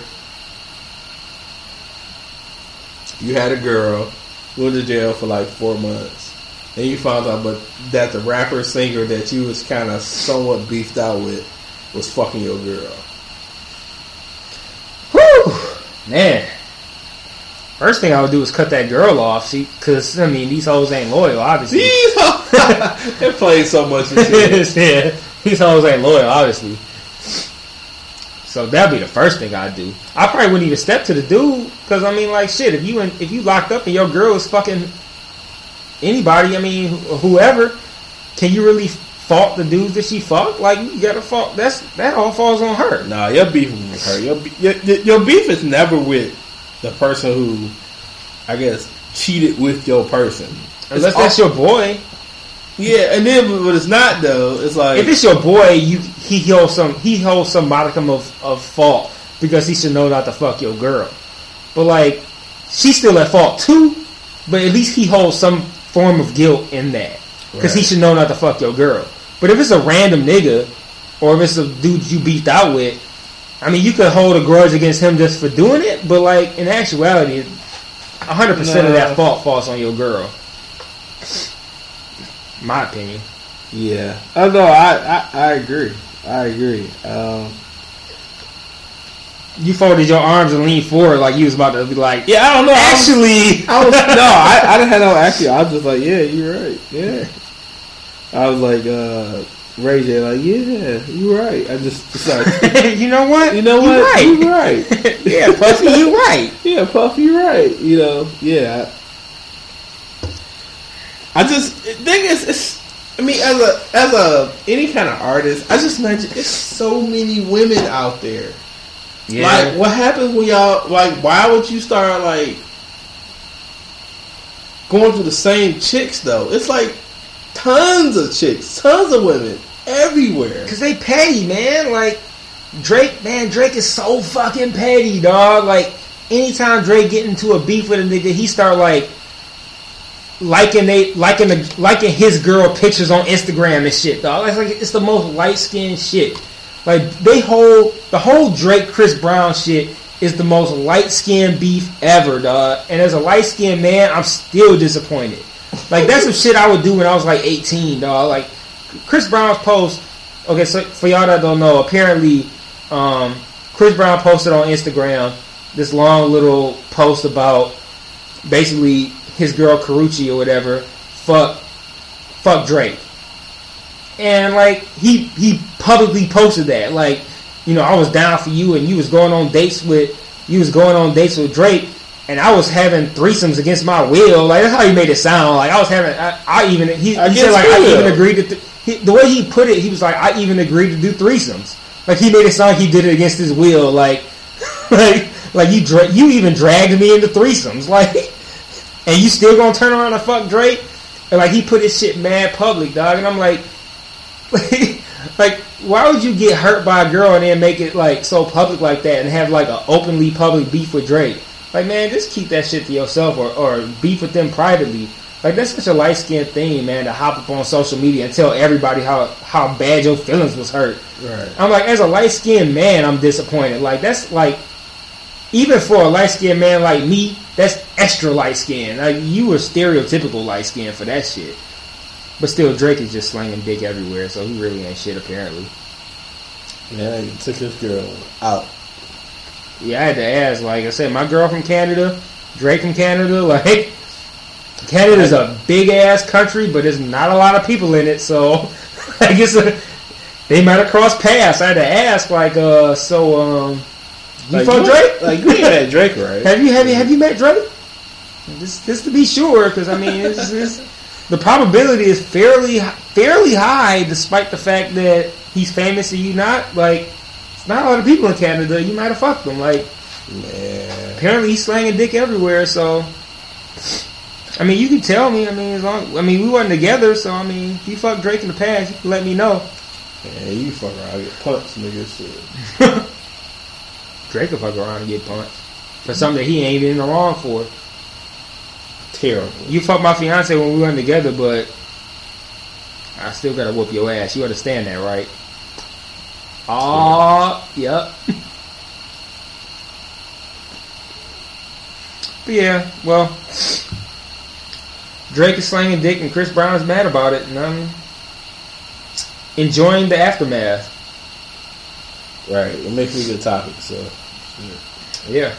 You had a girl, went to jail for like four months, and you found out, but that the rapper singer that you was kind of somewhat beefed out with was fucking your girl. Man. First thing I would do is cut that girl off, see, because I mean these hoes ain't loyal, obviously. These it played so much. Shit. yeah, these hoes ain't loyal, obviously. So that'd be the first thing I'd do. I probably wouldn't even step to the dude because I mean, like, shit. If you in, if you locked up and your girl is fucking anybody, I mean, wh- whoever, can you really fault the dudes that she fucked? Like, you gotta fault. That's that all falls on her. Nah, your beef is with her. Your, your, your beef is never with the person who, I guess, cheated with your person. Unless It's that's all- your boy. yeah, and then but it's not though. It's like If it's your boy, you he holds some he holds some modicum of, of fault because he should know not to fuck your girl. But like she's still at fault too. But at least he holds some form of guilt in that because he should know not to fuck your girl. But if it's a random nigga or if it's a dude you beefed out with, I mean you could hold a grudge against him just for doing it. But like in actuality, hundred percent of that fault falls on your girl. My opinion. Yeah, know. I, I I agree. I agree. Um, You folded your arms and leaned forward like you was about to be like, yeah, I don't know. I was- Actually, I was, no, I, I didn't have no actually. I was just like, yeah, you're right. Yeah, I was like, uh, Ray J, like, yeah, you're right. I just decided, you know what? you know what, right. you're right. yeah, Puffy, you're right. Yeah, Puff, you're right. You know, yeah. I just the thing is, it's. I mean, as a as a any kind of artist, I just imagine it's so many women out there. Yeah. Like, what happens when y'all like? Why would you start like going for the same chicks though? It's like tons of chicks, tons of women. everywhere. Cause they petty, man. Like Drake, man, Drake is so fucking petty, dog. Like anytime Drake get into a beef with a nigga, he start like liking they liking the liking his girl pictures on Instagram and shit, dog. It's like it's the most light skinned shit. Like they whole the whole Drake Chris Brown shit is the most light skinned beef ever, dog. And as a light skinned man, I'm still disappointed. Like that's some shit I would do when I was like 18, dog. Like Chris Brown's post. Okay, so for y'all that don't know, apparently um, Chris Brown posted on Instagram this long little post about basically his girl Karrueche or whatever fuck fuck Drake. And like he he publicly posted that like you know I was down for you and you was going on dates with you was going on dates with Drake and I was having threesomes against my will like that's how he made it sound like I was having I, I even he, he said like I will. even agreed to th- he, the way he put it he was like I even agreed to do threesomes like he made it sound like he did it against his will like like like you dra- you even dragged me into threesomes like and you still gonna turn around and fuck Drake? And like he put his shit mad public, dog. And I'm like, like, why would you get hurt by a girl and then make it like so public like that and have like an openly public beef with Drake? Like, man, just keep that shit to yourself or, or beef with them privately. Like that's such a light skinned thing, man, to hop up on social media and tell everybody how how bad your feelings was hurt. Right. I'm like, as a light skinned man, I'm disappointed. Like that's like, even for a light skinned man like me, that's extra light skinned. Like you were stereotypical light skinned for that shit. But still, Drake is just slanging dick everywhere, so he really ain't shit apparently. Yeah, he took his girl out. Yeah, I had to ask. Like I said, my girl from Canada, Drake from Canada. Like Canada's a big ass country, but there's not a lot of people in it, so I guess they might have crossed paths. I had to ask. Like, uh, so um, you Like, you- Drake? Like you ain't met Drake, right? Have you have you have you met Drake? Just just to be sure, because I mean, it's, it's, the probability is fairly fairly high, despite the fact that he's famous and you not. Like, not a lot of people in Canada. You might have fucked them. Like, Man. apparently he's slanging dick everywhere. So, I mean, you can tell me. I mean, as long I mean, we wasn't together, so I mean, if you fucked Drake in the past, you can let me know. Man, you fuck around, get punched, nigga. Drake will fuck around and get punched for something that he ain't even in the wrong for. Terrible. You fucked my fiance when we weren't together, but I still gotta whoop your ass. You understand that, right? Oh, yep. but yeah, well, Drake is slanging dick and Chris Brown is mad about it, and I'm enjoying the aftermath. Right. It makes me a good topic. So Yeah.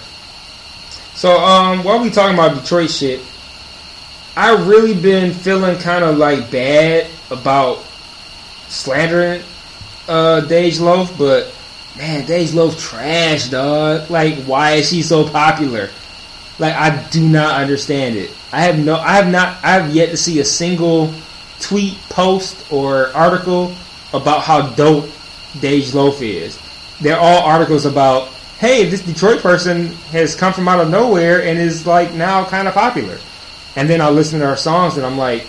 So, um, while we talking about Detroit shit, I really been feeling kind of like bad about slandering uh Dej Loaf, but man, Dej Loaf trash, dog. Like, why is she so popular? Like, I do not understand it. I have no, I have not, I have yet to see a single tweet, post, or article about how dope Dej Loaf is. They're all articles about, hey, this Detroit person has come from out of nowhere and is like now kind of popular. And then I listen to her songs and I'm like,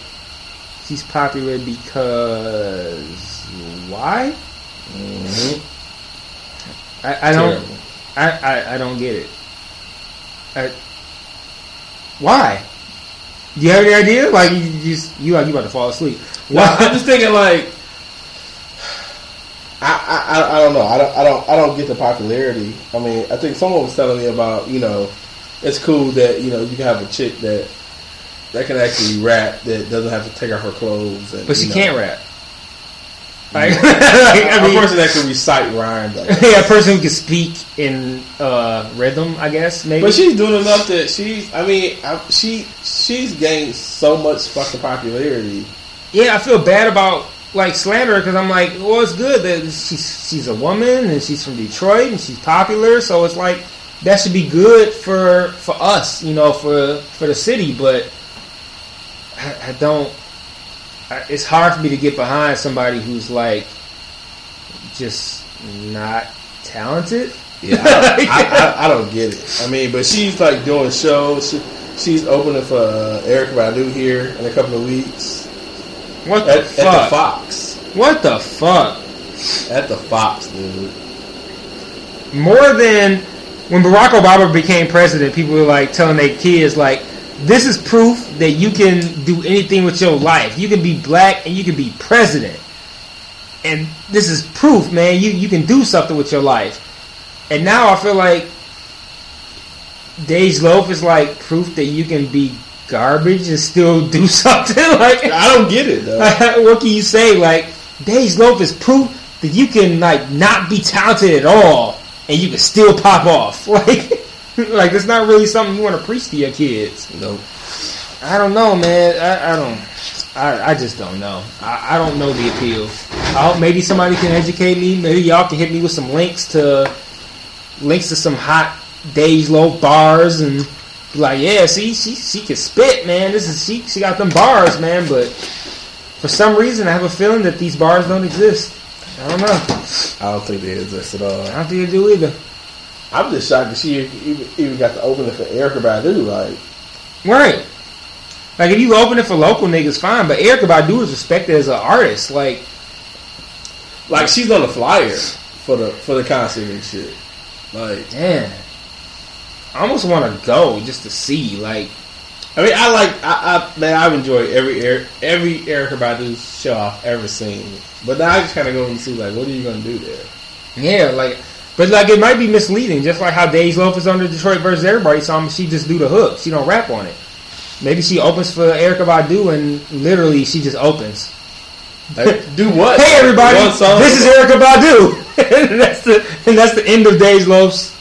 she's popular because why? I, I don't, I, I, I don't get it. I, why? Do you have any idea? Like you, you, just- you like you about to fall asleep? Well, I'm just thinking like I, I, I- I don't know. I don't I don't I don't get the popularity. I mean, I think someone was telling me about, you know, it's cool that, you know, you can have a chick that that can actually rap that doesn't have to take off her clothes and, But she you know, can't rap. Like, like, a I mean, person that can recite rhymes. Yeah, a person who can speak in uh, rhythm, I guess maybe. But she's doing enough that she's. I mean, I, she she's gained so much fucking popularity. yeah, I feel bad about like slander because I'm like, well, it's good that she's she's a woman and she's from Detroit and she's popular, so it's like that should be good for for us, you know, for for the city. But I, I don't. It's hard for me to get behind somebody who's like just not talented. Yeah, I, I, I, I don't get it. I mean, but she's like doing shows. She, she's opening for uh, Erykah Badu here in a couple of weeks What at, the at the? Fox. What the fuck? At the Fox, dude. More than when Barack Obama became president, people were like telling their kids like, "This is proof that you can do anything with your life. You can be black and you can be president." And this is proof, man. You you can do something with your life. And now I feel like Dej Loaf is like proof that you can be garbage and still do something. like I don't get it though. what can you say? Like Dej Loaf is proof that you can like not be talented at all and you can still pop off. Like like it's not really something you want to preach to your kids. no. I don't know, man. I, I don't. I, I just don't know. I, I don't know the appeal. I hope maybe somebody can educate me. Maybe y'all can hit me with some links to links to some hot Dej Loaf bars and be like, yeah, see, she she can spit, man. This is she she got them bars, man. But for some reason, I have a feeling that these bars don't exist. I don't know. I don't think they exist at all. I don't think they do either. I'm just shocked that she even, even got to open it for Erykah Badu. Like, Right. Like if you open it for local niggas, fine. But Erykah Badu is respected as an artist. Like like she's on the flyer for the for the concert and shit. Like, Damn. I almost want to go just to see. Like, I mean, I like, I, I man, I've enjoyed every Eric, every Erykah Badu show I've ever seen. But now I just kind of go and see like, what are you gonna do there? yeah, like, but like it might be misleading. Just like how Dej Loaf is under Detroit versus Everybody song, she just do the hook. She don't rap on it. Maybe she opens for Erykah Badu and literally she just opens. Like, do what? Hey everybody, this is Erykah Badu. and that's the and that's the end of Dej Loaf's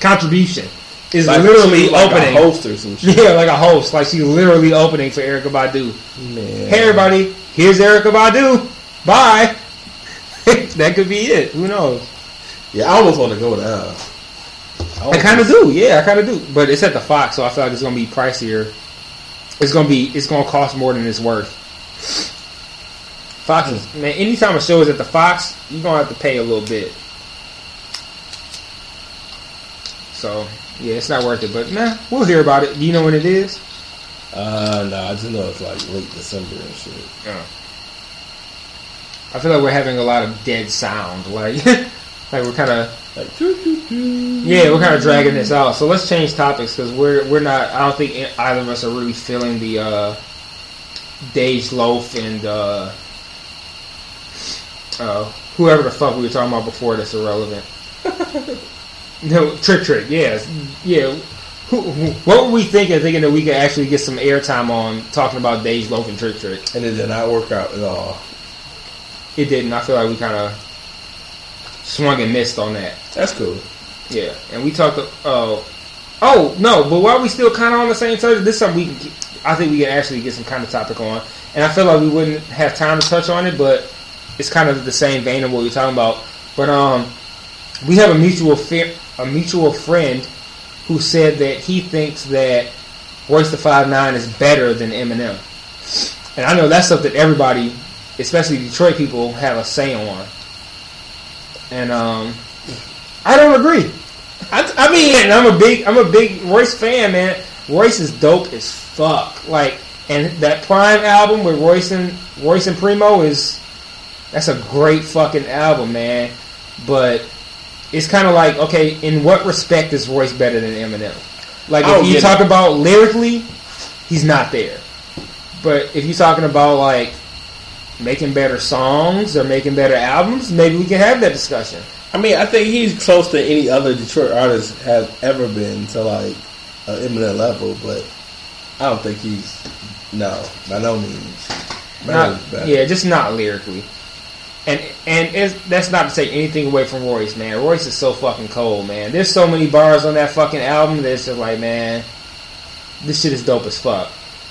contribution. Is Like, literally like opening. a host or some shit. Yeah, like a host. Like she's literally opening for Erykah Badu. Man. Hey everybody, here's Erykah Badu. Bye. that could be it. Who knows? Yeah, I almost want to go now. I kind of do. Yeah, I kind of do. But it's at the Fox, so I feel like it's gonna be pricier. It's gonna be. It's gonna cost more than it's worth. Fox is man. Anytime a show is at the Fox, you're gonna have to pay a little bit. So yeah, it's not worth it. But nah, we'll hear about it. Do you know when it is? Uh, no, I just know it's like late December and shit. I feel like we're having a lot of dead sound. Like, like we're kind of Like. Yeah, we're kind of dragging this out. So let's change topics because we're we're not. I don't think either of us are really feeling the uh, Dej Loaf and uh, uh, whoever the fuck we were talking about before. That's irrelevant. no, trick trick. Yes, yeah. Who, who, what were we thinking? Thinking that we could actually get some airtime on talking about Dej Loaf and trick trick. And it did not work out at all. It didn't. I feel like we kind of swung and missed on that. That's cool. Yeah, and we talked. Uh, oh no, but while we still kind of on the same subject, this is something we can. I think we can actually get some kind of topic on, and I feel like we wouldn't have time to touch on it, but it's kind of the same vein of what we're talking about. But um, we have a mutual fe- a mutual friend who said that he thinks that Royce da Five Nine is better than Eminem, and I know that's something everybody, especially Detroit people, have a say on. And um, I don't agree. I, I mean, I'm a big, I'm a big Royce fan, man. Royce is dope as fuck. Like, and that PRhyme album with Royce and Royce and Primo is, that's a great fucking album, man. But it's kind of like, okay, in what respect is Royce better than Eminem? Like, if you talk it. about lyrically, he's not there. But if you're talking about like making better songs or making better albums, maybe we can have that discussion. I mean, I think he's close to any other Detroit artist has ever been to like an Eminem level, but I don't think he's no by no means. By Not, yeah, just not lyrically. And and it's, that's not to take anything away from Royce, man. Royce is so fucking cold, man. There's so many bars on that fucking album that's just like, man, this shit is dope as fuck.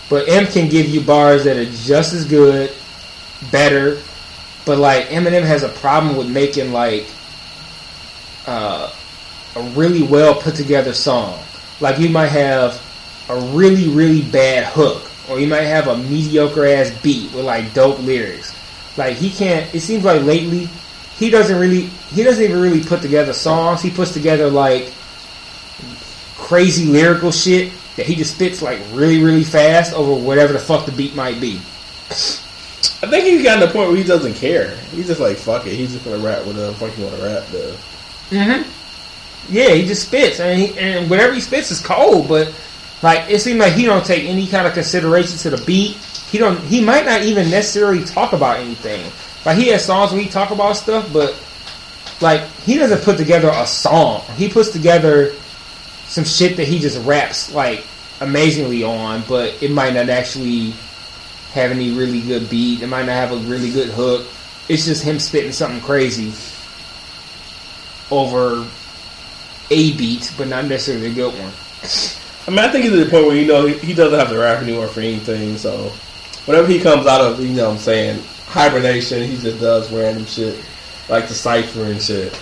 But Em can give you bars that are just as good, better. But like Eminem has a problem with making like uh, a really well put together song. Like you might have a really really bad hook, or you might have a mediocre ass beat with like dope lyrics. Like he can't. It seems like lately he doesn't really he doesn't even really put together songs. He puts together like crazy lyrical shit that he just spits like really really fast over whatever the fuck the beat might be. I think he's gotten to the point where he doesn't care. He's just like, fuck it. He's just gonna rap whatever fuck he wanna rap though. Mm-hmm. Yeah, he just spits, and he, and whatever he spits is cold. But like, it seems like he don't take any kind of consideration to the beat. He don't. He might not even necessarily talk about anything. Like he has songs where he talk about stuff, but like he doesn't put together a song. He puts together some shit that he just raps like amazingly on, but it might not actually have any really good beat. It might not have a really good hook. It's just him spitting something crazy over a beat, but not necessarily a good one. I mean, I think he's at the point where you know he, doesn't have to rap anymore for anything. So whatever he comes out of, you know, what I'm saying hibernation, he just does random shit like the cipher and shit.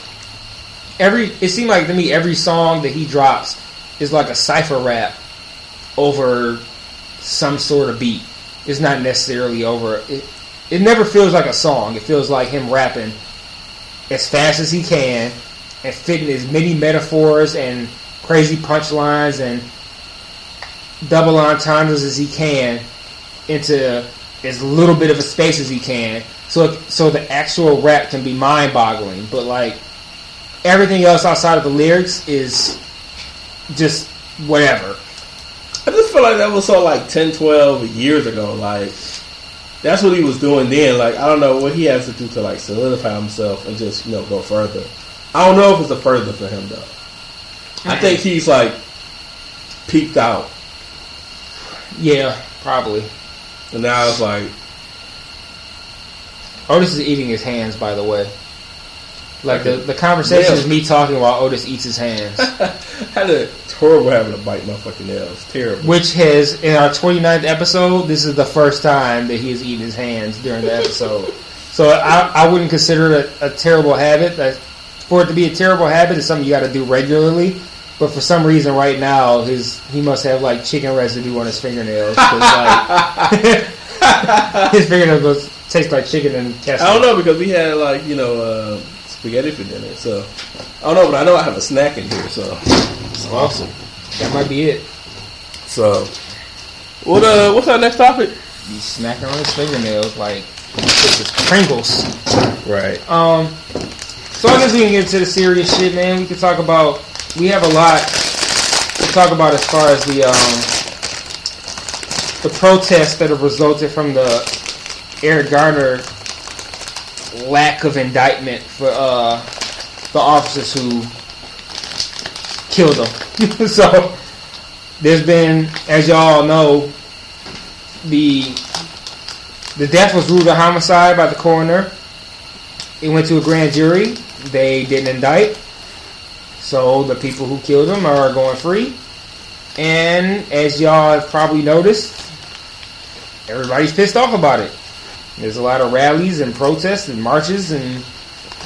Every it seemed like to me every song that he drops is like a cipher rap over some sort of beat. It's not necessarily over. It, it never feels like a song. It feels like him rapping as fast as he can and fitting as many metaphors and crazy punchlines and double entendres as he can into as little bit of a space as he can. So so the actual rap can be mind boggling. But like everything else outside of the lyrics is just whatever. Feel like that was so like 10, 12 years ago. Like that's what he was doing then. Like I don't know what he has to do to like solidify himself and just you know go further. I don't know if it's a further for him though. I think he's like peaked out, Yeah, probably. and now it's like Otis is eating his hands, by the way. Like the, the conversation Yeah. is me talking while Otis eats his hands. had a it's horrible having to bite my fucking nails. Terrible. Which has, in our 29th episode, this is the first time that he has eaten his hands during the episode. so I, I wouldn't consider it a, a terrible habit. That, for it to be a terrible habit is something you got to do regularly. But for some reason, right now, his he must have like chicken residue on his fingernails. like, his fingernails taste like chicken and ketchup. I don't know because we had like you know uh, spaghetti for dinner. So I don't know, but I know I have a snack in here. So it's awesome. That might be it. So what uh what's our next topic? He's snacking on his fingernails like this is Pringles. Right. Um, so I guess we can get into the serious shit, man. We can talk about. We have a lot to talk about as far as the um, the protests that have resulted from the Eric Garner lack of indictment for uh, the officers who killed them. so there's been, as y'all know, the the death was ruled a homicide by the coroner. It went to a grand jury. They didn't indict. So the people who killed him are going free. And as y'all have probably noticed, everybody's pissed off about it. There's a lot of rallies and protests and marches and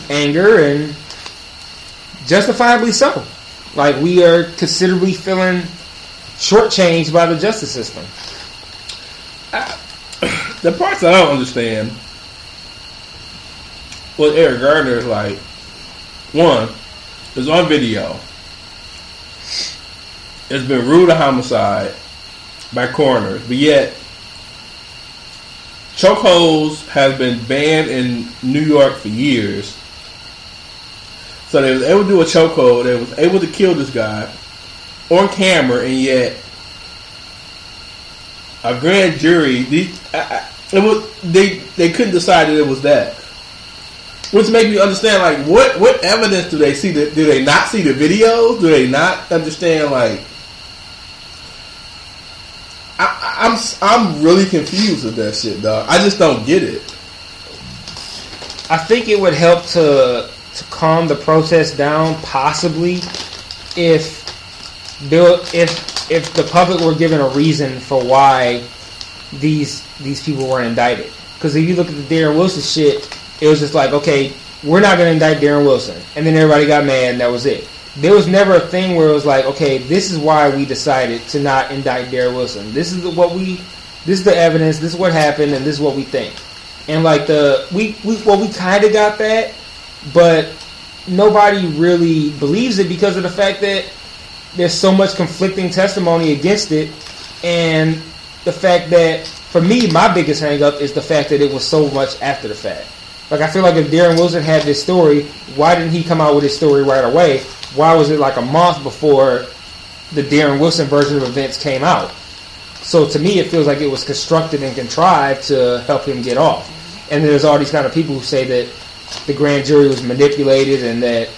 anger and justifiably so. Like we are considerably feeling shortchanged by the justice system. The parts I don't understand was Eric Gardner is like one is on video. It's been ruled a homicide by coroners, but yet chokeholds has been banned in New York for years. So they was able to do a chokehold. They was able to kill this guy on camera, and yet a grand jury. The, I, I, was they they couldn't decide that it was that, which made me understand like what what evidence do they see? Do they not see the videos? Do they not understand like? I, I- I'm I'm really confused with that shit, dog. I just don't get it. I think it would help to to calm the protest down, possibly, if there, if if the public were given a reason for why these these people were indicted. Because if you look at the Darren Wilson shit, it was just like, okay, we're not going to indict Darren Wilson, and then everybody got mad, and that was it. There was never a thing where it was like, okay, this is why we decided to not indict Darren Wilson. This is what we, this is the evidence. This is what happened, and this is what we think. And like the we we well we kind of got that, but nobody really believes it because of the fact that there's so much conflicting testimony against it, and the fact that for me, my biggest hangup is the fact that it was so much after the fact. Like I feel like if Darren Wilson had this story, why didn't he come out with his story right away? Why was it like a month before the Darren Wilson version of events came out? So to me, it feels like it was constructed and contrived to help him get off. And there's all these kind of people who say that the grand jury was manipulated and that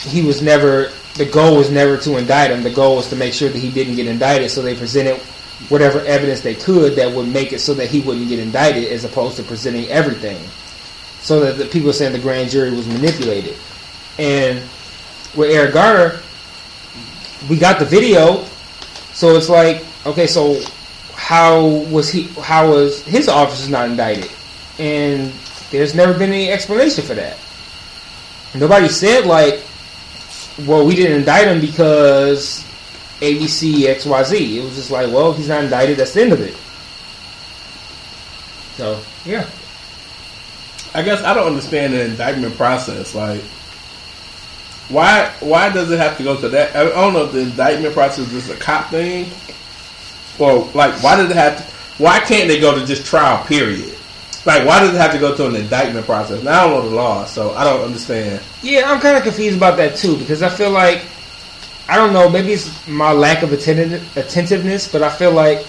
he was never the goal was never to indict him. The goal was to make sure that he didn't get indicted. So they presented whatever evidence they could that would make it so that he wouldn't get indicted, as opposed to presenting everything. So that the people saying the grand jury was manipulated. And with Eric Garner, we got the video, so it's like, okay, so how was he? How was his officers not indicted? And there's never been any explanation for that. Nobody said like, well, we didn't indict him because ABC XYZ. It was just like, well, he's not indicted. That's the end of it. So yeah, I guess I don't understand the indictment process. Like, why why does it have to go to that? I don't know if the indictment process is a cop thing, or like why does it have to? Why can't they go to just trial? Period. Like, why does it have to go to an indictment process? Now I don't know the law, so I don't understand. yeah, I'm kind of confused about that too because I feel like I don't know. Maybe it's my lack of attentive, attentiveness, but I feel like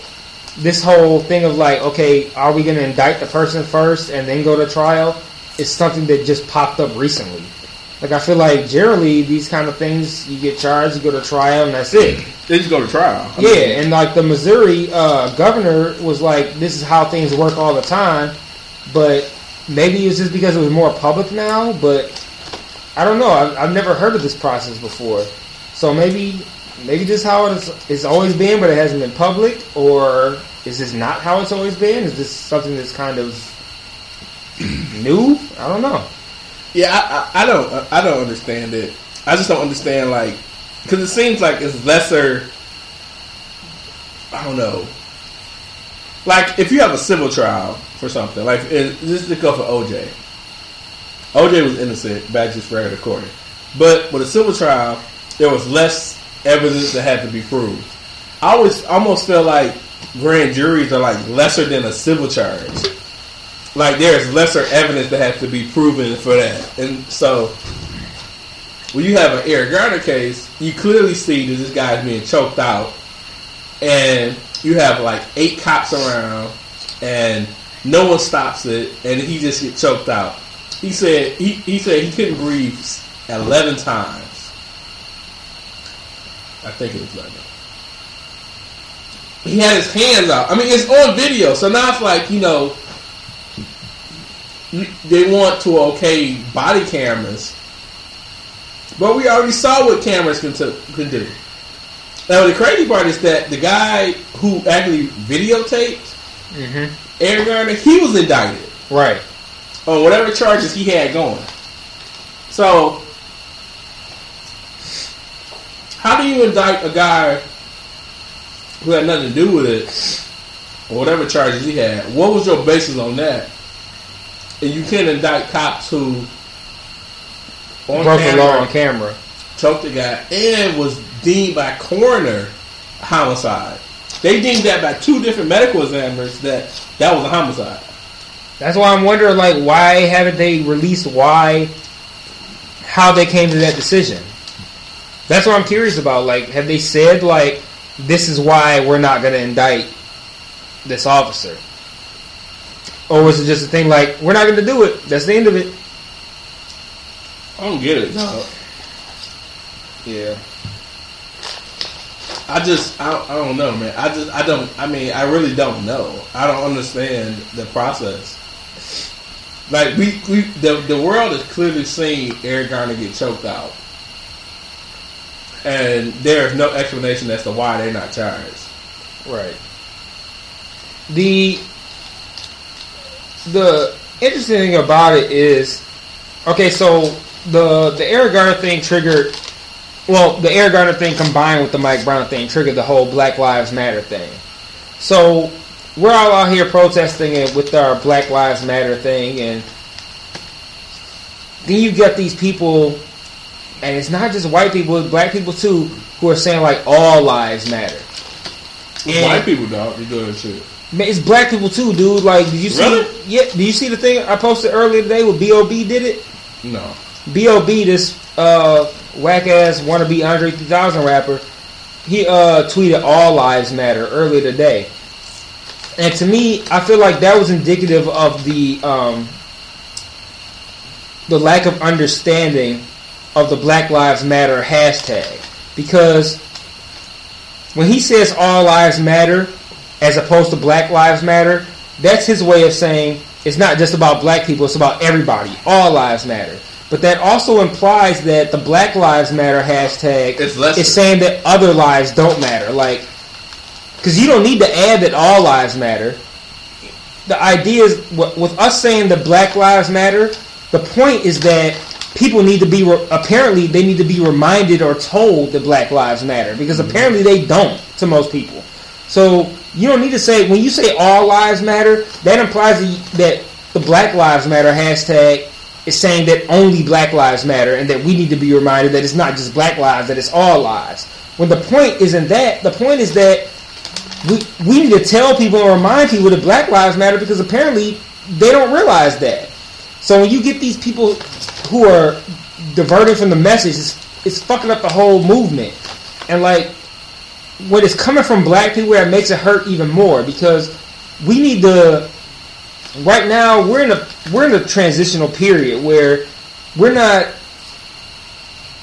this whole thing of like, okay, are we going to indict the person first and then go to trial? Is something that just popped up recently. Like I feel like generally these kind of things, you get charged, you go to trial, and that's it. They just go to trial. I Yeah, mean, and like the Missouri uh, governor was like, "This is how things work all the time," but maybe it's just because it was more public now. But I don't know. I've, I've never heard of this process before, so maybe maybe this is how it's, it's always been, but it hasn't been public, or is this not how it's always been? Is this something that's kind of new? I don't know. Yeah, I, I, I don't I don't understand it. I just don't understand like because it seems like it's lesser. I don't know. Like if you have a civil trial for something, like just to go for OJ. OJ was innocent, just for recording. But with a civil trial, there was less evidence that had to be proved. I always almost feel like grand juries are like lesser than a civil charge like there's lesser evidence that has to be proven for that. And so when you have an Eric Garner case, you clearly see that this guy's being choked out, and you have like eight cops around, and no one stops it, and he just gets choked out. He said he, he said he couldn't breathe eleven times. I think it was eleven. He had his hands out. I mean, it's on video, so now it's like you know you- they want to okay body cameras, but we already saw what cameras can, to, can do. Now the crazy part is that the guy who actually videotaped Mm-hmm. Eric Garner, he was indicted Right. on whatever charges he had going. So, how do you indict a guy who had nothing to do with it, or whatever charges he had? What was your basis on that? And you can't indict cops who on Broke the law camera on camera. choked the guy and was deemed by coroner homicide. They deemed that by two different medical examiners that that was a homicide. That's why I'm wondering, like, why haven't they released why, how they came to that decision? That's what I'm curious about. Like, have they said like, this is why we're not going to indict this officer, or was it just a thing like we're not going to do it? That's the end of it. I don't get it. dog. Uh, yeah. I just I, I don't know, man. I just I don't. I mean, I really don't know. I don't understand the process. Like we we the the world has clearly seen Eric Garner get choked out, and there is no explanation as to why they're not charged. Right. The the interesting thing about it is, okay, so the the Eric Garner thing triggered. Well, the Eric Garner thing combined with the Mike Brown thing triggered the whole Black Lives Matter thing. So we're all out here protesting it with our Black Lives Matter thing, and then you get these people, and it's not just white people, it's black people too, who are saying like all lives matter. And- White people don't. They do that shit. Man, it's black people too, dude. Like, did you see? Really? Yeah. Did you see the thing I posted earlier today with Bob did it? No. Bob, this uh, whack ass wannabe Andre 3000 rapper, he uh, tweeted "All Lives Matter" earlier today, and to me, I feel like that was indicative of the um, the lack of understanding of the Black Lives Matter hashtag because when he says "All Lives Matter" as opposed to Black Lives Matter, that's his way of saying it's not just about black people; it's about everybody. All lives matter. But that also implies that the Black Lives Matter hashtag is saying that other lives don't matter. Like, because you don't need to add that all lives matter. The idea is with us saying that Black Lives Matter. The point is that people need to be re- apparently they need to be reminded or told that Black Lives Matter because mm-hmm. apparently they don't to most people. So you don't need to say when you say all lives matter, that implies that, the Black Lives Matter hashtag is saying that only Black Lives Matter and that we need to be reminded that it's not just Black lives, that it's all lives. When the point isn't that, the point is that we we need to tell people and remind people that Black Lives Matter because apparently they don't realize that. So when you get these people who are diverted from the message, it's, it's fucking up the whole movement. And like when it's coming from black people, that makes it hurt even more because we need to. Right now, we're in a we're in a transitional period where we're not.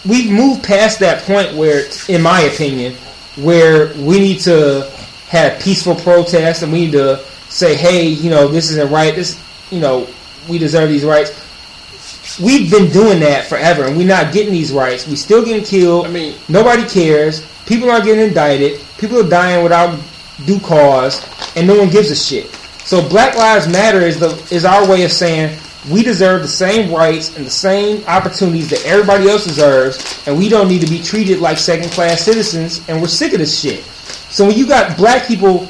We've moved past that point where, in my opinion, where we need to have peaceful protests and we need to say, "Hey, you know, this isn't right. This, you know, we deserve these rights." We've been doing that forever, and we're not getting these rights. We're still getting killed. I mean- nobody cares. People aren't getting indicted. People are dying without due cause, and no one gives a shit. So Black Lives Matter is the is our way of saying we deserve the same rights and the same opportunities that everybody else deserves, and we don't need to be treated like second class citizens. And we're sick of this shit. So when you got black people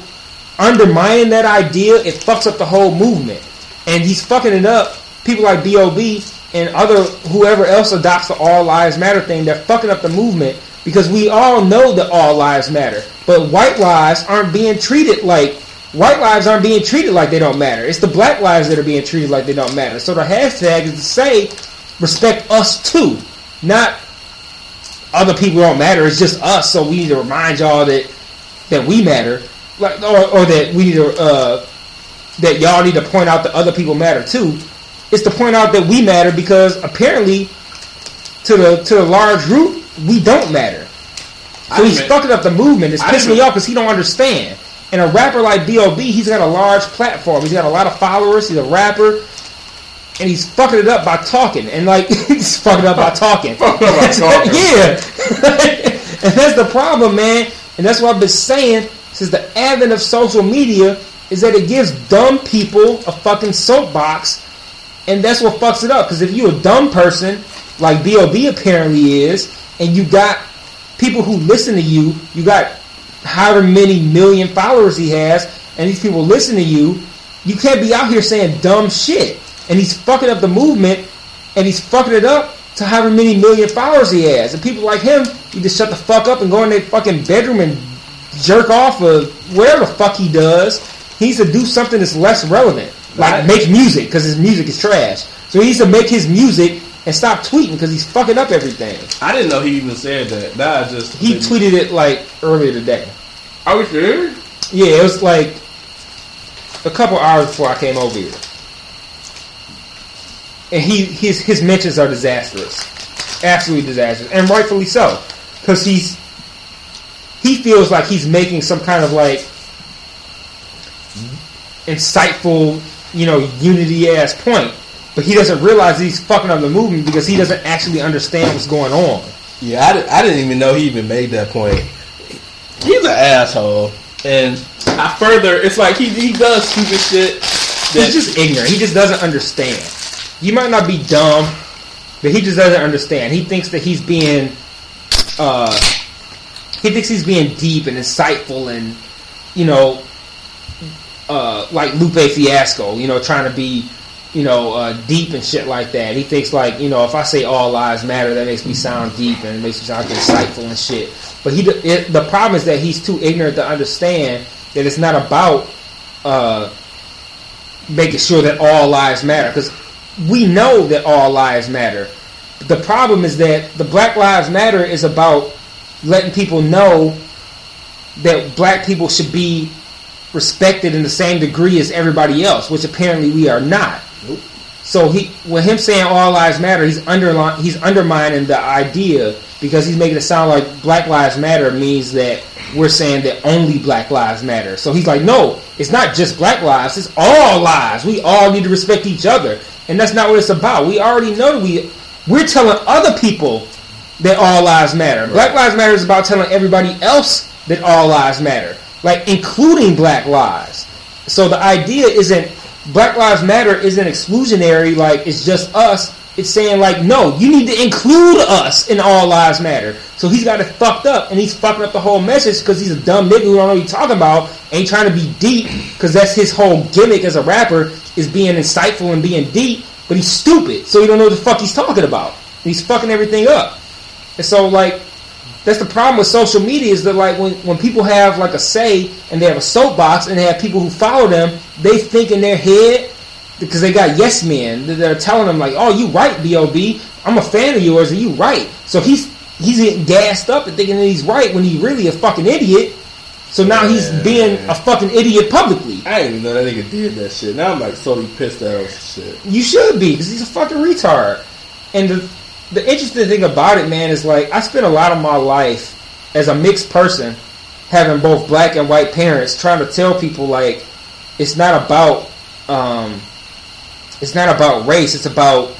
undermining that idea, it fucks up the whole movement. And he's fucking it up. People like B.O.B. and other whoever else adopts the All Lives Matter thing, they're fucking up the movement because we all know that all lives matter. But white lives aren't being treated like white lives aren't being treated like they don't matter. It's the black lives that are being treated like they don't matter. So the hashtag is to say respect us too, not other people don't matter. It's just us. So we need to remind y'all that that we matter, like or, or that we need to uh, that y'all need to point out that other people matter too. It's to point out that we matter because apparently to the to the large group we don't matter. So he's fucking up the movement. It's pissing me off because he don't understand. And a rapper like B.O.B., he's got a large platform. He's got a lot of followers. He's a rapper. And he's fucking it up by talking. And like, he's fucking up by talking. Fucking up by talking. yeah. and that's the problem, man. And that's what I've been saying since the advent of social media is that it gives dumb people a fucking soapbox. And that's what fucks it up. Because if you're a dumb person, like B.O.B. apparently is, and you got people who listen to you, you got however many million followers he has, and these people listen to you, you can't be out here saying dumb shit. And he's fucking up the movement, and he's fucking it up to however many million followers he has. And people like him, you just shut the fuck up and go in their fucking bedroom and jerk off of whatever the fuck he does. He needs to do something that's less relevant. Like make music, because his music is trash. So he needs to make his music and stop tweeting because he's fucking up everything. I didn't know he even said that. Now I just He tweeted it like earlier today. Are we serious? Yeah, it was like a couple hours before I came over here. And he his his mentions are disastrous, absolutely disastrous, and rightfully so, because he's he feels like he's making some kind of like insightful, you know, unity ass point, but he doesn't realize he's fucking up the movement because he doesn't actually understand what's going on. Yeah, I, di- I didn't even know he even made that point. He's an asshole, and I further, it's like he he does stupid shit. That, He's just ignorant. He just doesn't understand. You might not be dumb, but he just doesn't understand. He thinks that he's being, uh, he thinks he's being deep and insightful and, you know, uh, like Lupe Fiasco. You know, trying to be, you know, uh, deep and shit like that. He thinks like, you know, if I say all lives matter, that makes me sound deep and it makes me sound insightful and shit. But he, it, the problem is that he's too ignorant to understand that it's not about uh, making sure that all lives matter because we know that all lives matter. The problem is that the Black Lives Matter is about letting people know that black people should be respected in the same degree as everybody else, which apparently we are not. Nope. So he, with him saying all lives matter, he's underli- he's undermining the idea because he's making it sound like Black Lives Matter means that we're saying that only Black Lives matter. So he's like, no, it's not just Black lives; it's all lives. We all need to respect each other, and that's not what it's about. We already know we we're telling other people that all lives matter. Black Lives Matter is about telling everybody else that all lives matter, like including Black lives. So the idea isn't Black Lives Matter isn't exclusionary, like it's just us. It's saying like, no, you need to include us in all lives matter. So he's got it fucked up, and he's fucking up the whole message because he's a dumb nigga who don't know what he's talking about, ain't trying to be deep because that's his whole gimmick as a rapper is being insightful and being deep. But he's stupid, so he don't know what the fuck he's talking about. He's fucking everything up. And so like that's the problem with social media is that like when, when people have like a say and they have a soapbox and they have people who follow them, they think in their head because they got yes men that are telling them like, "Oh, you right, Bob. I'm a fan of yours, and you right." So he's he's getting gassed up and thinking that he's right when he's really a fucking idiot. So now he's Yeah. being a fucking idiot publicly. I didn't even know that nigga did that shit. Now I'm like totally pissed at him shit. You should be because he's a fucking retard. And the the interesting thing about it, man, is like I spent a lot of my life as a mixed person, having both black and white parents, trying to tell people like it's not about um, it's not about race. It's about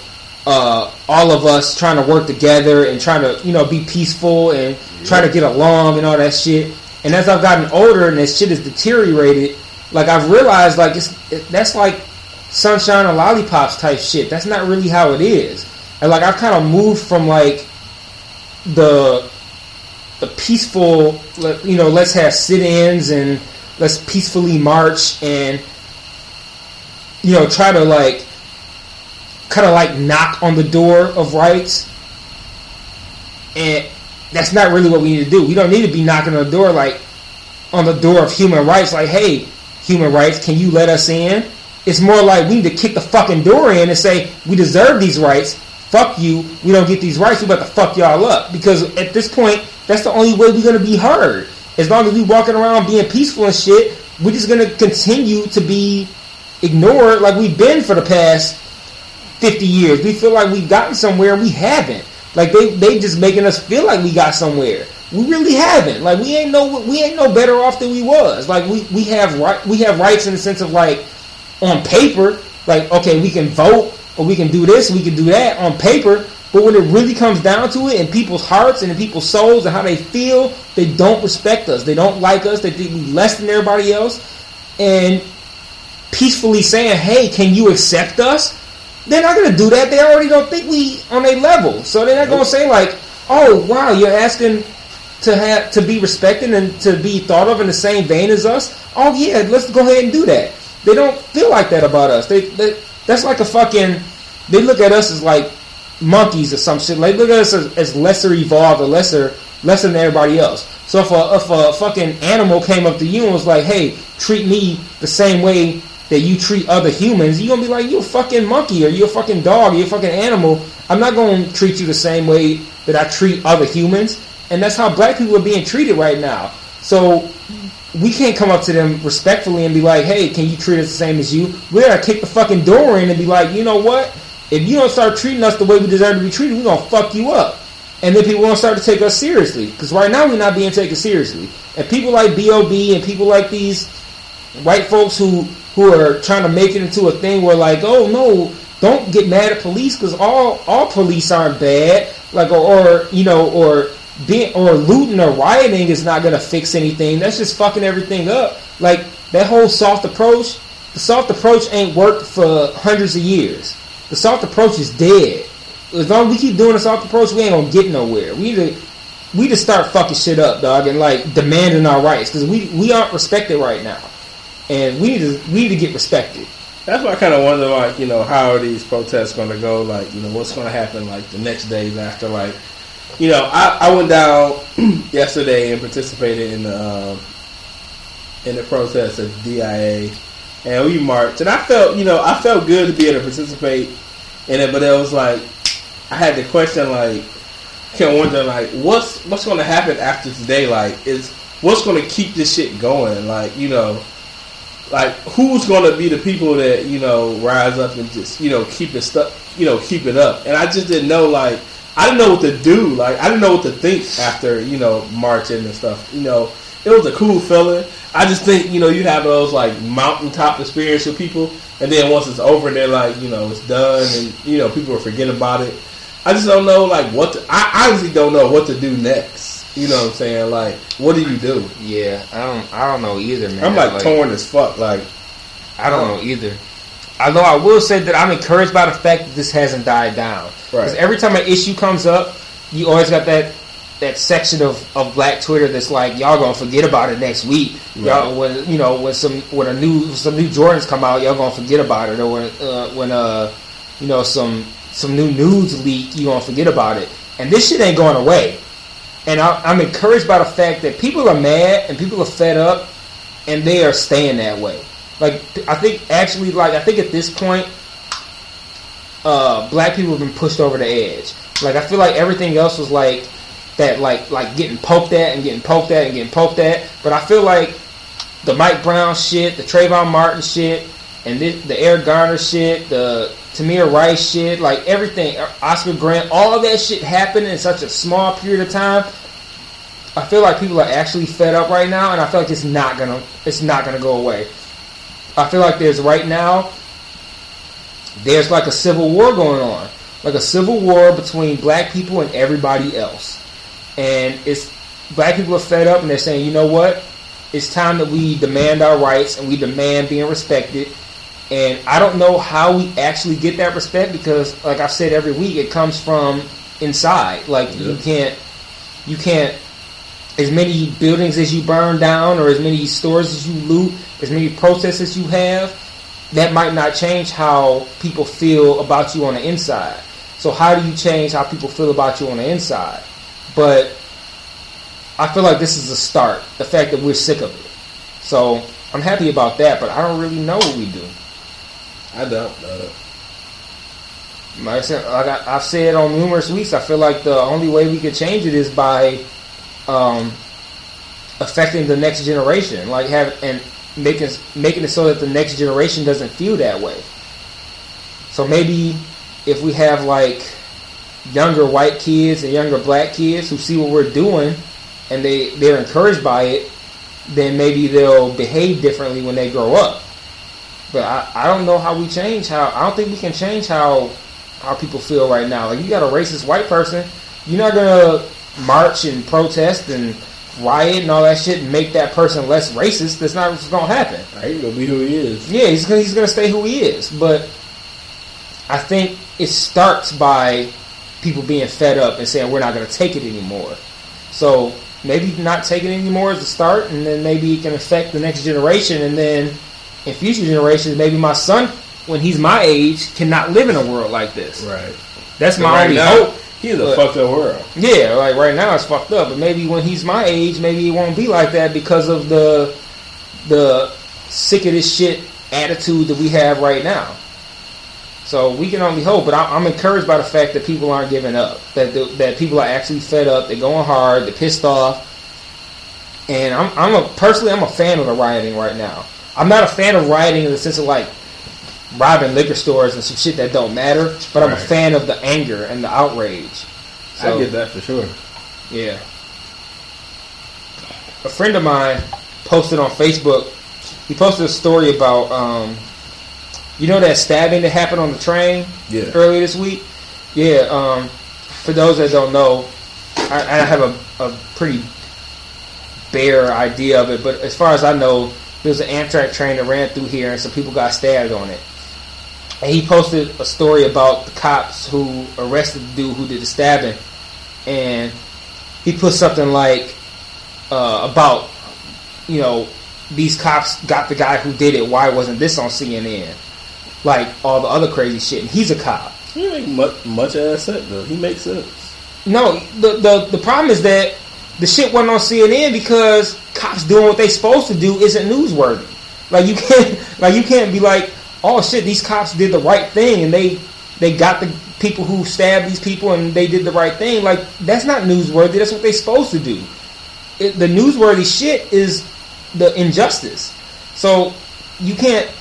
uh, all of us trying to work together and trying to you know be peaceful and trying to get along and all that shit. And as I've gotten older and this shit has deteriorated, like I've realized like it's it, that's like sunshine and lollipops type shit. That's not really how it is. And like I've kind of moved from like the the peaceful, you know, let's have sit-ins and let's peacefully march and you know try to like kind of like knock on the door of rights. And that's not really what we need to do. We don't need to be knocking on the door like on the door of human rights, like, hey, human rights, can you let us in? It's more like we need to kick the fucking door in and say, we deserve these rights. Fuck you. We don't get these rights. We about to fuck y'all up. Because at this point, that's the only way we're to be heard. As long as we walking around being peaceful and shit, we're just to continue to be ignored like we've been for the past 50 years. We feel like we've gotten somewhere and we haven't. Like they they just making us feel like we got somewhere. We really haven't. Like we ain't no we ain't no better off than we was. Like we we have right we have rights in the sense of like on paper, like okay, we can vote or we can do this, we can do that on paper. But when it really comes down to it, in people's hearts and in people's souls and how they feel, they don't respect us. They don't like us. They think we less than everybody else. And peacefully saying, "Hey, can you accept us?" They're not going to do that. They already don't think we on a level, so they're not going to say like, "Oh, wow, you're asking to have to be respected and to be thought of in the same vein as us." Oh yeah, let's go ahead and do that. They don't feel like that about us. They, they that's like a fucking. They look at us as like monkeys or some shit. Like look at us as, as lesser evolved or lesser lesser than everybody else. So if a, if a fucking animal came up to you and was like, "Hey, treat me the same way that you treat other humans," you're gonna be like, "You a fucking monkey or you a fucking dog or you a fucking animal." I'm not gonna treat you the same way that I treat other humans, and that's how black people are being treated right now. So we can't come up to them respectfully and be like, "Hey, can you treat us the same as you?" We gotta kick the fucking door in and be like, "You know what? If you don't start treating us the way we deserve to be treated, we're gonna fuck you up." And then people won't start to take us seriously because right now we're not being taken seriously. And people like Bob and people like these white folks who who are trying to make it into a thing where like, "Oh no, don't get mad at police because all all police aren't bad." Like or, or you know or being or looting or rioting is not going to fix anything. That's just fucking everything up. Like that whole soft approach, the soft approach ain't worked for hundreds of years. The soft approach is dead. As long as we keep doing the soft approach, we ain't gonna get nowhere. We need to we just start fucking shit up, dog, and like demanding our rights because we we aren't respected right now, and we need to we need to get respected. That's why I kind of wonder, like, you know, how are these protests going to go? Like, you know, what's going to happen, like, the next days after, like, you know, I, I went down yesterday and participated in the um, in the protest at DIA, and we marched, and I felt, you know, I felt good to be able to participate in it, but it was like I had the question, like, kept wondering, like, what's what's going to happen after today? Like, is what's going to keep this shit going? Like, you know, like who's going to be the people that you know rise up and just you know keep it stuff, you know, keep it up? And I just didn't know, like, I didn't know what to do. Like, I didn't know what to think after you know marching and stuff. You know, it was a cool feeling. I just think you know you have those like mountaintop experience with people, and then once it's over, they're like you know it's done, and you know people forget about it. I just don't know like what to, I honestly don't know what to do next. You know what I'm saying? Like, what do you do? Yeah, I don't. I don't know either, man. I'm like, torn as fuck. Like, I don't know either. Although I will say that I'm encouraged by the fact that this hasn't died down. Because Right. every time an issue comes up, you always got that that section of, of Black Twitter that's like, y'all gonna forget about it next week. Y'all when you know when some when a new some new Jordans come out, y'all gonna forget about it. Or when uh, when uh you know some some new news leak, you gonna forget about it. And this shit ain't going away. And I, I'm encouraged by the fact that people are mad and people are fed up, and they are staying that way. Like I think actually, like I think at this point, uh, black people have been pushed over the edge. Like I feel like everything else was like that, like like getting poked at and getting poked at and getting poked at. But I feel like the Mike Brown shit, the Trayvon Martin shit, and the, the Eric Garner shit, the Tamir Rice shit, like everything, Oscar Grant, all of that shit happened in such a small period of time. I feel like people are actually fed up right now, and I feel like it's not gonna it's not gonna go away. I feel like there's right now there's like a civil war going on, like a civil war between black people and everybody else, and it's black people are fed up and they're saying, you know what, it's time that we demand our rights and we demand being respected. And I don't know how we actually get that respect because, like I've said every week, it comes from inside. Like you can't, you can't as many buildings as you burn down or as many stores as you loot, as many protests as you have, that might not change how people feel about you on the inside. So how do you change how people feel about you on the inside? But I feel like this is a start. The fact that we're sick of it. So I'm happy about that, but I don't really know what we do. I don't know. Like I said, like I, I've said on numerous weeks, I feel like the only way we could change it is by um, affecting the next generation, like have and making making it so that the next generation doesn't feel that way. So maybe if we have like younger white kids and younger black kids who see what we're doing and they they're encouraged by it, then maybe they'll behave differently when they grow up. But I, I don't know how we change how I don't think we can change how how people feel right now. Like you got a racist white person, you're not gonna march and protest and riot and all that shit and make that person less racist. That's not what's gonna happen. He's gonna be who he is. Yeah, he's gonna he's gonna stay who he is. But I think it starts by people being fed up and saying we're not gonna take it anymore. So maybe not taking it anymore is the start, and then maybe it can affect the next generation, and then in future generations, maybe my son, when he's my age, cannot live in a world like this. Right. That's my right only now, hope. He's a But- fucked up world. Yeah, like right now it's fucked up, but maybe when he's my age, maybe it won't be like that because of the the sick of this shit attitude that we have right now. So we can only hope, but I- I'm encouraged by the fact that people aren't giving up. That the, that people are actually fed up. They're going hard. They're pissed off. And I'm, I'm a personally, I'm a fan of the rioting right now. I'm not a fan of rioting in the sense of like robbing liquor stores and some shit that don't matter. But I'm a fan of the anger and the outrage. I get that for sure. Yeah. A friend of mine posted on Facebook. He posted a story about, um, you know, that stabbing that happened on the train Yeah. earlier this week. Yeah. Um, for those that don't know, I, I have a, a pretty bare idea of it, but as far as I know, there was an Amtrak train that ran through here, and some people got stabbed on it. And he posted a story about the cops who arrested the dude who did the stabbing, and he put something like uh, about you know these cops got the guy who did it. Why wasn't this on CNN? Like all the other crazy shit. And he's a cop. He make much much ass sense though. He makes sense. No, the, the the problem is that the shit wasn't on CNN because cops doing what they supposed to do isn't newsworthy. Like you can't Like you can't be like, oh shit, these cops did the right thing and they they got the people who stabbed these people and they did the right thing. Like that's not newsworthy. That's what they're supposed to do. It, the newsworthy shit is the injustice. So you can't.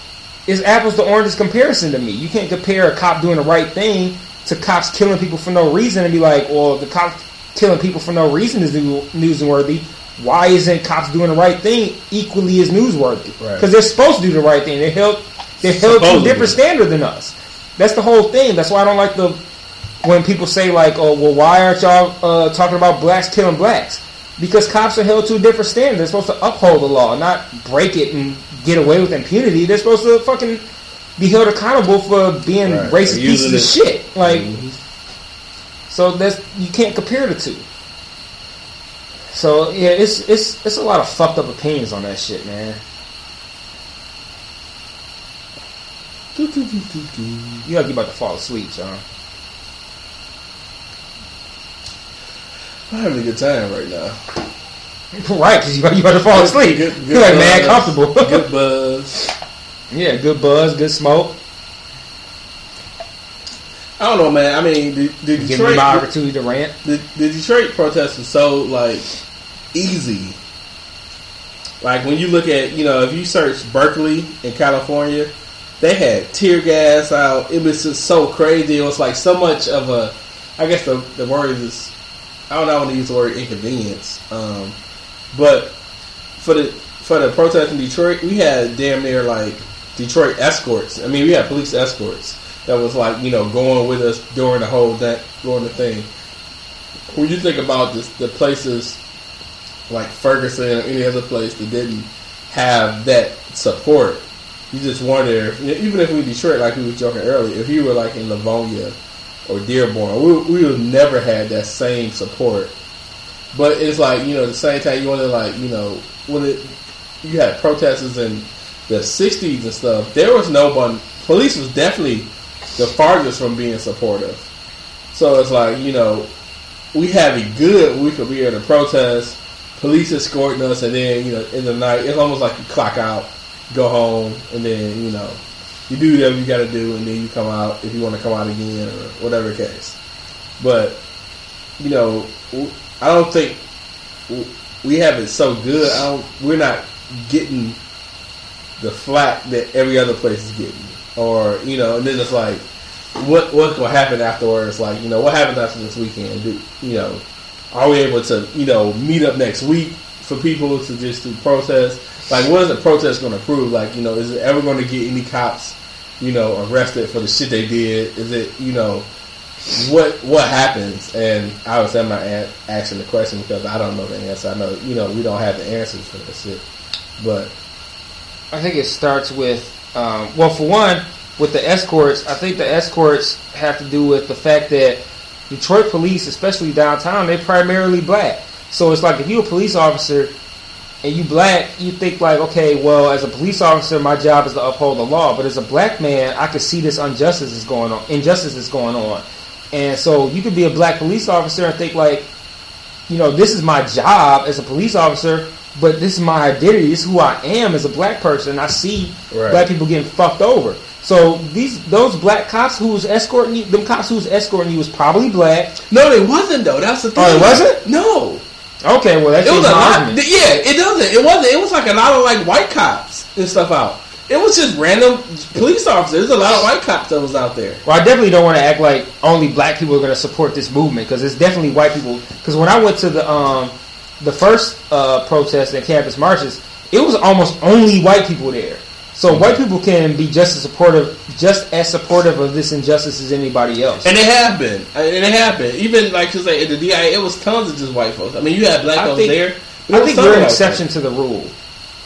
It's apples to oranges comparison to me. You can't compare a cop doing the right thing to cops killing people for no reason and be like, well, the cops killing people for no reason is newsworthy. Why isn't cops doing the right thing equally as newsworthy? Right. Because they're supposed to do the right thing. They're held. They're held to a different standard than us. That's the whole thing. That's why I don't like the when people say like, "Oh, well, why aren't y'all uh, talking about blacks killing blacks?" Because cops are held to a different standard. They're supposed to uphold the law, not break it and get away with impunity. They're supposed to fucking be held accountable for being Right. racist pieces of shit. Like, Mhm. so that's you can't compare the two. So yeah, it's it's it's a lot of fucked up opinions on that shit, man. You gotta be about to fall asleep, son. I'm having a good time right now. right, because you, you about to fall asleep. Good- good You're like mad comfortable. good buzz. yeah, good buzz, good smoke. I don't know, man. I mean, the, the Give me my opportunity to rant. the, the Detroit protest was so like easy. Like when you look at, you know, if you search Berkeley in California, they had tear gas out. It was just so crazy. It was like so much of a. I guess the the word is. I don't know. I to use the word inconvenience. Um, but for the for the protest in Detroit, we had damn near like Detroit escorts. I mean, we had police escorts that was like you know going with us during the whole that during the thing. When you think about this, the places like Ferguson or any other place that didn't have that support, you just wonder if, even if we Detroit, like we were joking earlier, if you were like in Livonia or Dearborn, we, we would never had that same support. But it's like you know, the same time, you want to like you know when it you had protesters in the '60s and stuff. There was no one. Police was definitely the farthest from being supportive. So it's like you know, we have it good. We could be here to protest. Police escorting us, and then you know, in the night, it's almost like you clock out, go home, and then you know, you do whatever you got to do, and then you come out if you want to come out again or whatever case. But you know, I don't think we have it so good. We're not getting the flack that every other place is getting, or you know, and then it's like, what what will happen afterwards? Like, you know, what happens after this weekend? Do you know? Are we able to you know meet up next week for people to just do protest? Like, what is the protest going to prove? Like, you know, is it ever going to get any cops, you know, arrested for the shit they did? Is it you know? what what happens? And obviously, I'm not a- asking the question because I don't know the answer. I know you know we don't have the answers for that shit. But I think it starts with, um, well, for one, with the escorts, I think the escorts have to do with the fact that Detroit police, especially downtown, they're primarily black. So it's like if you're a police officer and you black, you think like, okay, well, as a police officer, my job is to uphold the law. But as a black man, I could see this injustice is going on, injustice is going on, and so you could be a black police officer and think like, you know, this is my job as a police officer, but this is my identity. This is who I am as a black person. I see Right. black people getting fucked over. So these those black cops who was escorting you, them cops who was escorting you was probably black. no, they wasn't though. That's the oh, thing. Oh, it wasn't? No, Okay, well that it was a lot. Yeah, it doesn't. It wasn't. It was like a lot of like white cops and stuff out. It was just random police officers. There's a lot of white cops that was out there. Well, I definitely don't want to act like only black people are going to support this movement because it's definitely white people. Because when I went to the um, the first uh, protest and campus marches, it was almost only white people there. So white people can be just as supportive, just as supportive of this injustice as anybody else. And they have been. And they have been. Even like say, at the DIA, it was tons of just white folks. I mean, you had black I folks think- there. I think we're an exception to the rule.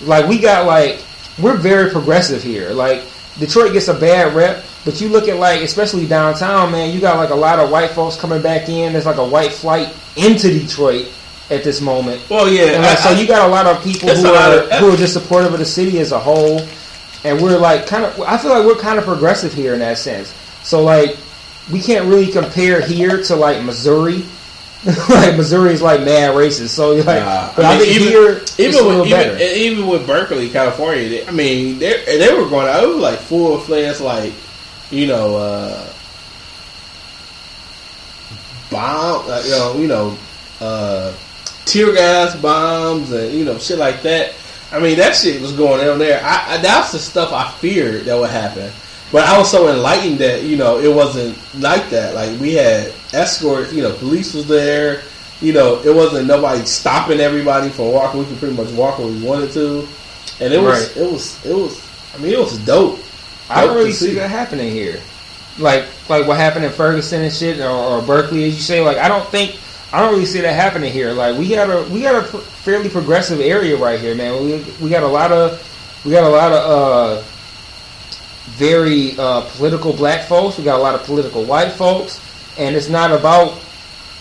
Like we got like we're very progressive here. Like Detroit gets a bad rep, but you look at like especially downtown, man, you got like a lot of white folks coming back in. There's like a white flight into Detroit at this moment. Well, yeah. And like, I- so you got a lot of people who are of- who are just supportive of the city as a whole, and we're like kind of. I feel like we're kind of progressive here in that sense. So like, we can't really compare here to like Missouri, like Missouri is like mad racist. So like, Nah, but I I, mean, think even- here even with even, even with Berkeley, California, they, I mean, they they were going out. It was like full fledged, like you know, uh, bomb, uh, you know, you know, uh, tear gas bombs and you know shit like that. I mean, that shit was going on there. I, I that's the stuff I feared that would happen. But I was so enlightened that you know it wasn't like that. Like we had escort, you know, police was there. You know, it wasn't nobody stopping everybody from walking. We could pretty much walk where we wanted to, and it was Right. it was it was. I mean, it was dope. I don't really see see. that happening here. Like like what happened in Ferguson and shit, or, or Berkeley, as you say. Like I don't think I don't really see that happening here. Like we got a we got a pr- fairly progressive area right here, man. We we got a lot of we got a lot of uh, very uh, political black folks. We got a lot of political white folks, and it's not about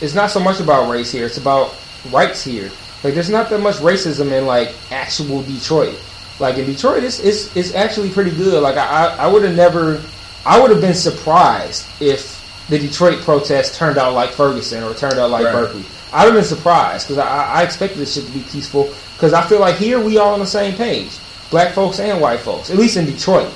it's not so much about race here. It's about rights here. Like there's not that much racism in like actual Detroit. Like in Detroit, it's it's, it's actually pretty good. Like I I, I would have never I would have been surprised if the Detroit protest turned out like Ferguson or turned out like Right. Berkeley. I'd have been surprised because I, I expected this shit to be peaceful. Because I feel like here we all on the same page, black folks and white folks, at least in Detroit.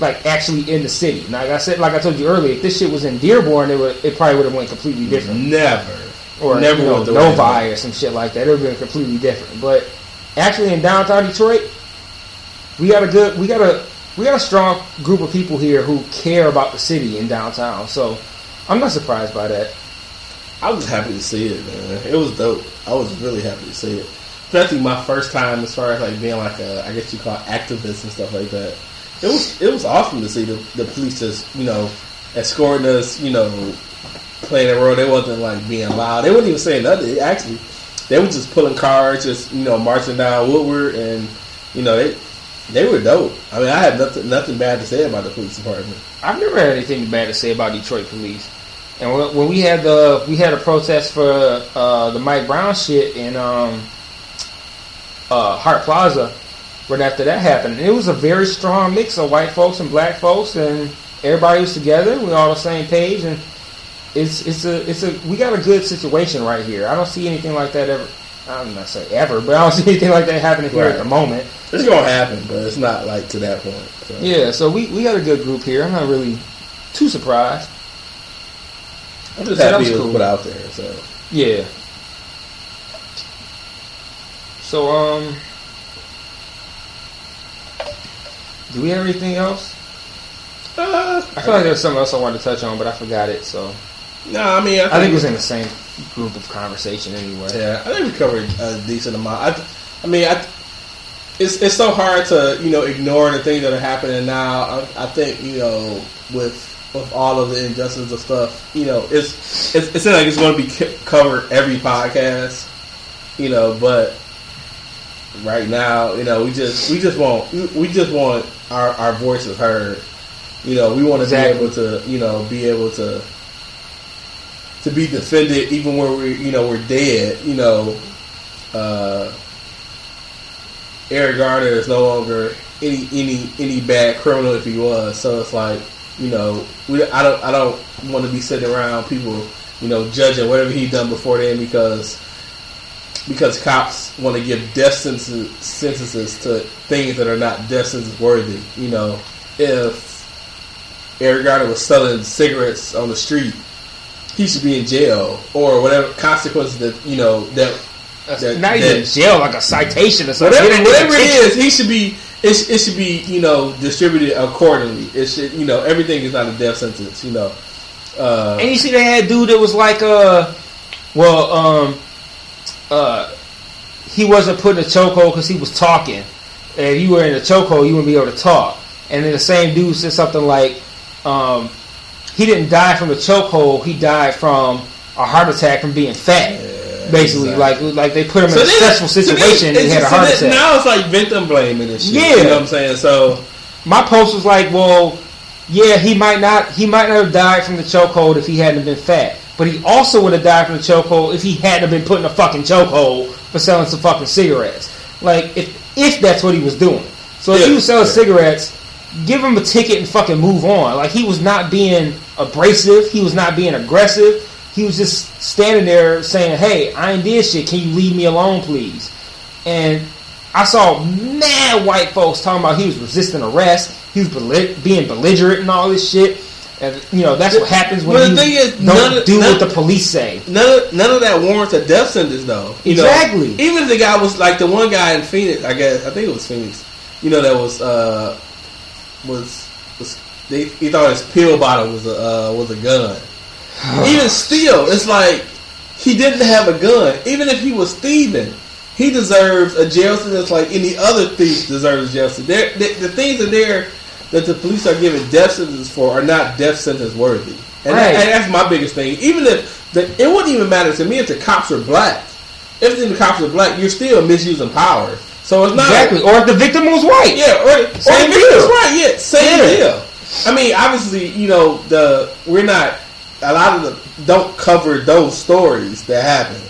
Like actually in the city. Like I said, like I told you earlier, if this shit was in Dearborn, it would it probably would have went completely different Never, or never you know, went the way it Novi or some shit like that. It would have been completely different. But actually, in downtown Detroit, we got a good, we got a, we got a strong group of people here who care about the city in downtown. So I'm not surprised by that. I was happy to see it, man. It was dope. I was really happy to see it. Especially my first time as far as like being like a, I guess you call it activist and stuff like that. It was it was awesome to see the, the police just you know escorting us, you know, playing a role. They wasn't like being loud. They wasn't even saying nothing. Actually, they were just pulling cars, just you know, marching down Woodward, and you know they they were dope. I mean, I have nothing nothing bad to say about the police department. I've never had anything bad to say about Detroit police. And when, we had the we had a protest for uh, the Mike Brown shit in um, uh, Hart Plaza, right after that happened, and it was a very strong mix of white folks and black folks, and everybody was together. We all on the same page, and it's it's a it's a we got a good situation right here. I don't see anything like that ever. I'm not say ever, but I don't see anything like that happening here at the moment. It's gonna happen, but it's not like to that point. So. Yeah, so we, we got a good group here. I'm not really too surprised. I'm just So happy it was cool. put out there. So. Yeah. So um, do we have anything else? Uh, I feel like there was something else I wanted to touch on, but I forgot it. So no, I mean, I think, I think it was in the same group of conversation anyway. yeah, I think we covered a decent amount. I, I mean, I, it's it's so hard to you know ignore the things that are happening now. I, I think you know with with all of the injustices of stuff, you know, it's it's, it's like it's going to be c- covered every podcast, you know, but right now, you know, we just we just want we- we just want our our voices heard. You know, we want to Exactly. be able to, you know, be able to to be defended even when we, you know, we're dead. You know, uh, Eric Garner is no longer any any any bad criminal if he was. So it's like, you know, we I don't I don't want to be sitting around people, you know, judging whatever he done before then because because cops want to give death sentences, sentences to things that are not death sentence worthy. You know, if Eric Garner was selling cigarettes on the street, he should be in jail or whatever consequences that you know that that- not even that- jail, like a citation or something. whatever, whatever it is, he should be. It, it should be you know distributed accordingly. It should you know everything is not a death sentence. You know, uh, And you see, they had a dude that was like, uh, well, um, uh, he wasn't put in a chokehold because he was talking. And if you were in a chokehold, you wouldn't be able to talk. And then the same dude said something like, um, he didn't die from the chokehold. He died from a heart attack from being fat. Basically, exactly. like like they put him in a then- stressful so then situation and he had a heart so then attack. Now it's like victim blaming and shit. Yeah. you know what I'm saying. So my post was like, well, yeah, he might not he might not have died from the chokehold if he hadn't been fat. But he also would have died from the chokehold if he hadn't been put in a fucking chokehold for selling some fucking cigarettes. Like if if that's what he was doing. So if Yeah, he was selling yeah. cigarettes, give him a ticket and fucking move on. Like he was not being abrasive, he was not being aggressive. he was just standing there saying, "Hey, I ain't did shit. Can you leave me alone, please?" And I saw mad white folks talking about he was resisting arrest. He was belli- being belligerent and all this shit. And you know that's what happens when you thing is, don't none of- do none- what the police say. None of, none of that warrants a death sentence, though. You know, Exactly. even if the guy was like the one guy in Phoenix, I guess I think it was Phoenix. You know, that was uh was was they, he thought his pill bottle was a uh, was a gun. even still, it's like he didn't have a gun. Even if he was thieving, he deserves a jail sentence like any other thief deserves a jail sentence. The, the things in there that the police are giving death sentences for are not death sentence worthy. And, that- Right. and that's my biggest thing. Even if the, it wouldn't even matter to me if the cops are black. If the cops are black, you're still misusing power. So it's not Exactly. Or if the victim was white. yeah, or, or Same the deal. That's right. Yeah, same Yeah. deal. I mean, obviously, you know, the we're not a lot of them don't cover those stories that happen,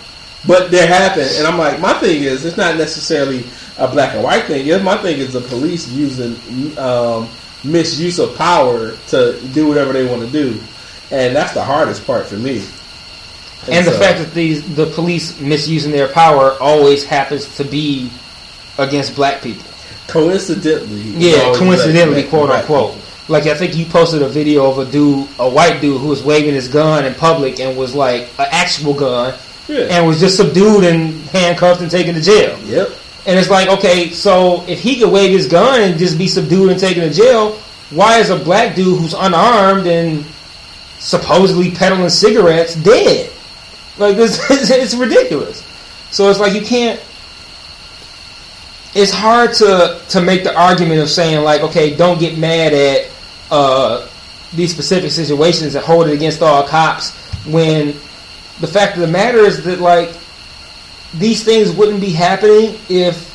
but they happen. And I'm like, my thing is, it's not necessarily a black and white thing. My thing is the police using um, misuse of power to do whatever they want to do, and that's the hardest part for me. And the so- fact that these the police misusing their power always happens to be against black people. coincidentally, Yeah, coincidentally, quote unquote. people. Like I think you posted a video of a dude, a white dude, who was waving his gun in public and was like an actual gun, Yeah. and was just subdued and handcuffed and taken to jail. Yep. And it's like, okay, so if he could wave his gun and just be subdued and taken to jail, why is a black dude who's unarmed and supposedly peddling cigarettes dead? Like this, it's ridiculous. So it's like you can't. It's hard to to make the argument of saying like, okay, don't get mad at uh, these specific situations and hold it against all cops when the fact of the matter is that like these things wouldn't be happening if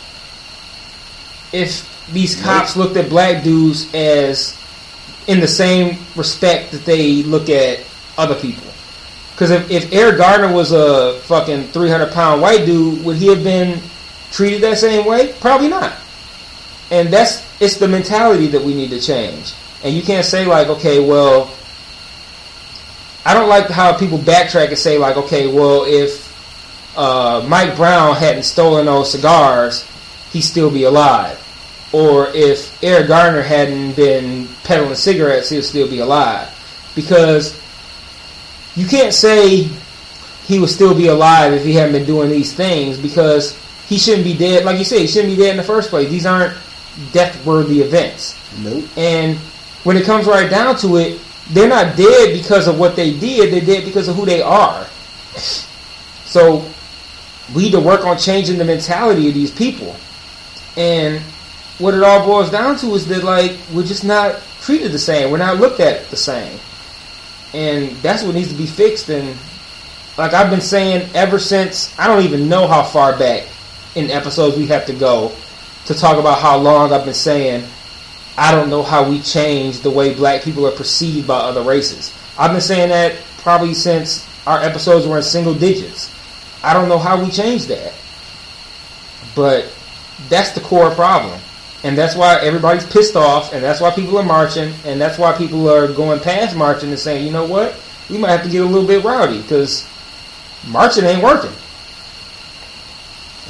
if these cops looked at black dudes as in the same respect that they look at other people. Because if, if Eric Garner was a fucking 300 pound white dude, would he have been treated that same way? Probably not. And that's it's the mentality that we need to change. And you can't say like, okay, well, I don't like how people backtrack and say like, okay, well, if uh, Mike Brown hadn't stolen those cigars, he'd still be alive. Or if Eric Garner hadn't been peddling cigarettes, he'd still be alive. Because you can't say he would still be alive if he hadn't been doing these things because he shouldn't be dead. Like you said, he shouldn't be dead in the first place. These aren't death-worthy events. Nope. And when it comes right down to it, they're not dead because of what they did. They're dead because of who they are. So we need to work on changing the mentality of these people. And what it all boils down to is that like we're just not treated the same. We're not looked at the same. And that's what needs to be fixed and like I've been saying ever since I don't even know how far back in episodes we have to go to talk about how long I've been saying I don't know how we change the way black people are perceived by other races. I've been saying that probably since our episodes were in single digits. I don't know how we change that. But that's the core problem. And that's why everybody's pissed off, and that's why people are marching, and that's why people are going past marching and saying, you know what, we might have to get a little bit rowdy, because marching ain't working.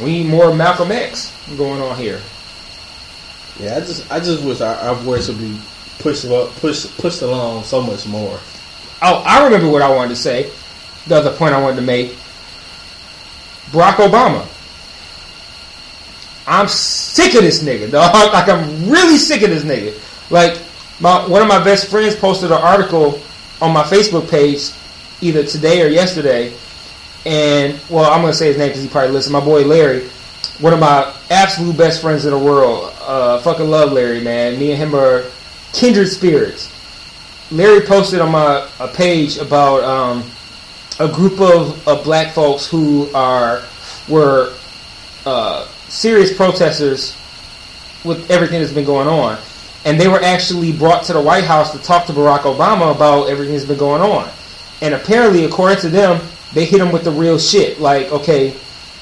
We need more Malcolm X going on here. Yeah, I just I just wish our, our voice would be pushed up, pushed pushed along so much more. Oh, I remember what I wanted to say. The other point I wanted to make. Barack Obama. I'm sick of this nigga, dog. Like I'm really sick of this nigga. Like my one of my best friends posted an article on my Facebook page either today or yesterday, and well, I'm gonna say his name because he probably listens. My boy Larry, one of my absolute best friends in the world. Uh, fucking love Larry, man. Me and him are kindred spirits. Larry posted on my a page about um, a group of, of black folks who are were uh, serious protesters with everything that's been going on, and they were actually brought to the White House to talk to Barack Obama about everything that's been going on. And apparently, according to them, they hit him with the real shit. Like, okay,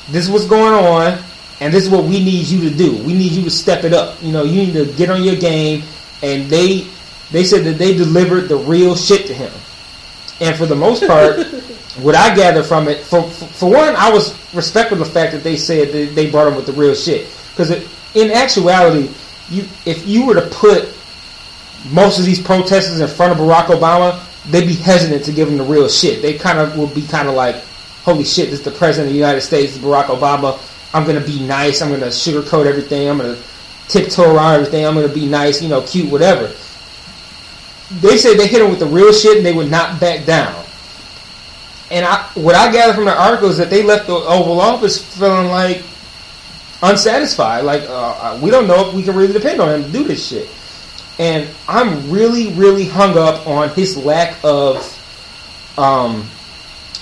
this is what's going on, and this is what we need you to do. We need you to step it up. You know, you need to get on your game. And they they said that they delivered the real shit to him. And for the most part, what I gather from it, for, for one, I was respectful of the fact that they said that they brought him with the real shit. Because in actuality, you if you were to put most of these protesters in front of Barack Obama, they'd be hesitant to give him the real shit. They kind of would be kind of like, "Holy shit, this is the president of the United States, Barack Obama. I'm gonna be nice. I'm gonna sugarcoat everything. I'm gonna tiptoe around everything. I'm gonna be nice, you know, cute, whatever." They say they hit him with the real shit and they would not back down. And I, what I gather from the article is that they left the Oval Office feeling like unsatisfied. Like uh, we don't know if we can really depend on him to do this shit. And I'm really, really hung up on his lack of. Um,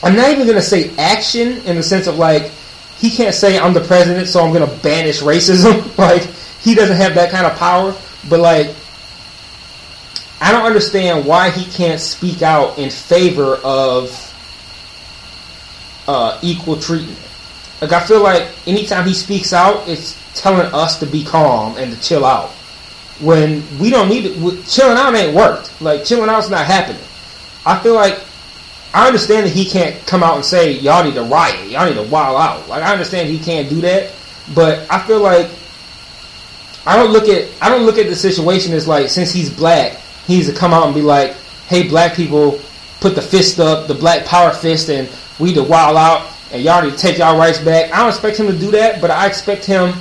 I'm not even gonna say action in the sense of like he can't say I'm the president, so I'm gonna banish racism. like he doesn't have that kind of power. But like I don't understand why he can't speak out in favor of uh, equal treatment. Like I feel like anytime he speaks out, it's telling us to be calm and to chill out. When we don't need it, chilling out ain't worked. Like chilling out's not happening. I feel like I understand that he can't come out and say y'all need to riot, y'all need to wild out. Like I understand he can't do that, but I feel like I don't look at I don't look at the situation as like since he's black, he needs to come out and be like, hey, black people, put the fist up, the black power fist, and we need to wild out, and y'all need to take y'all rights back. I don't expect him to do that, but I expect him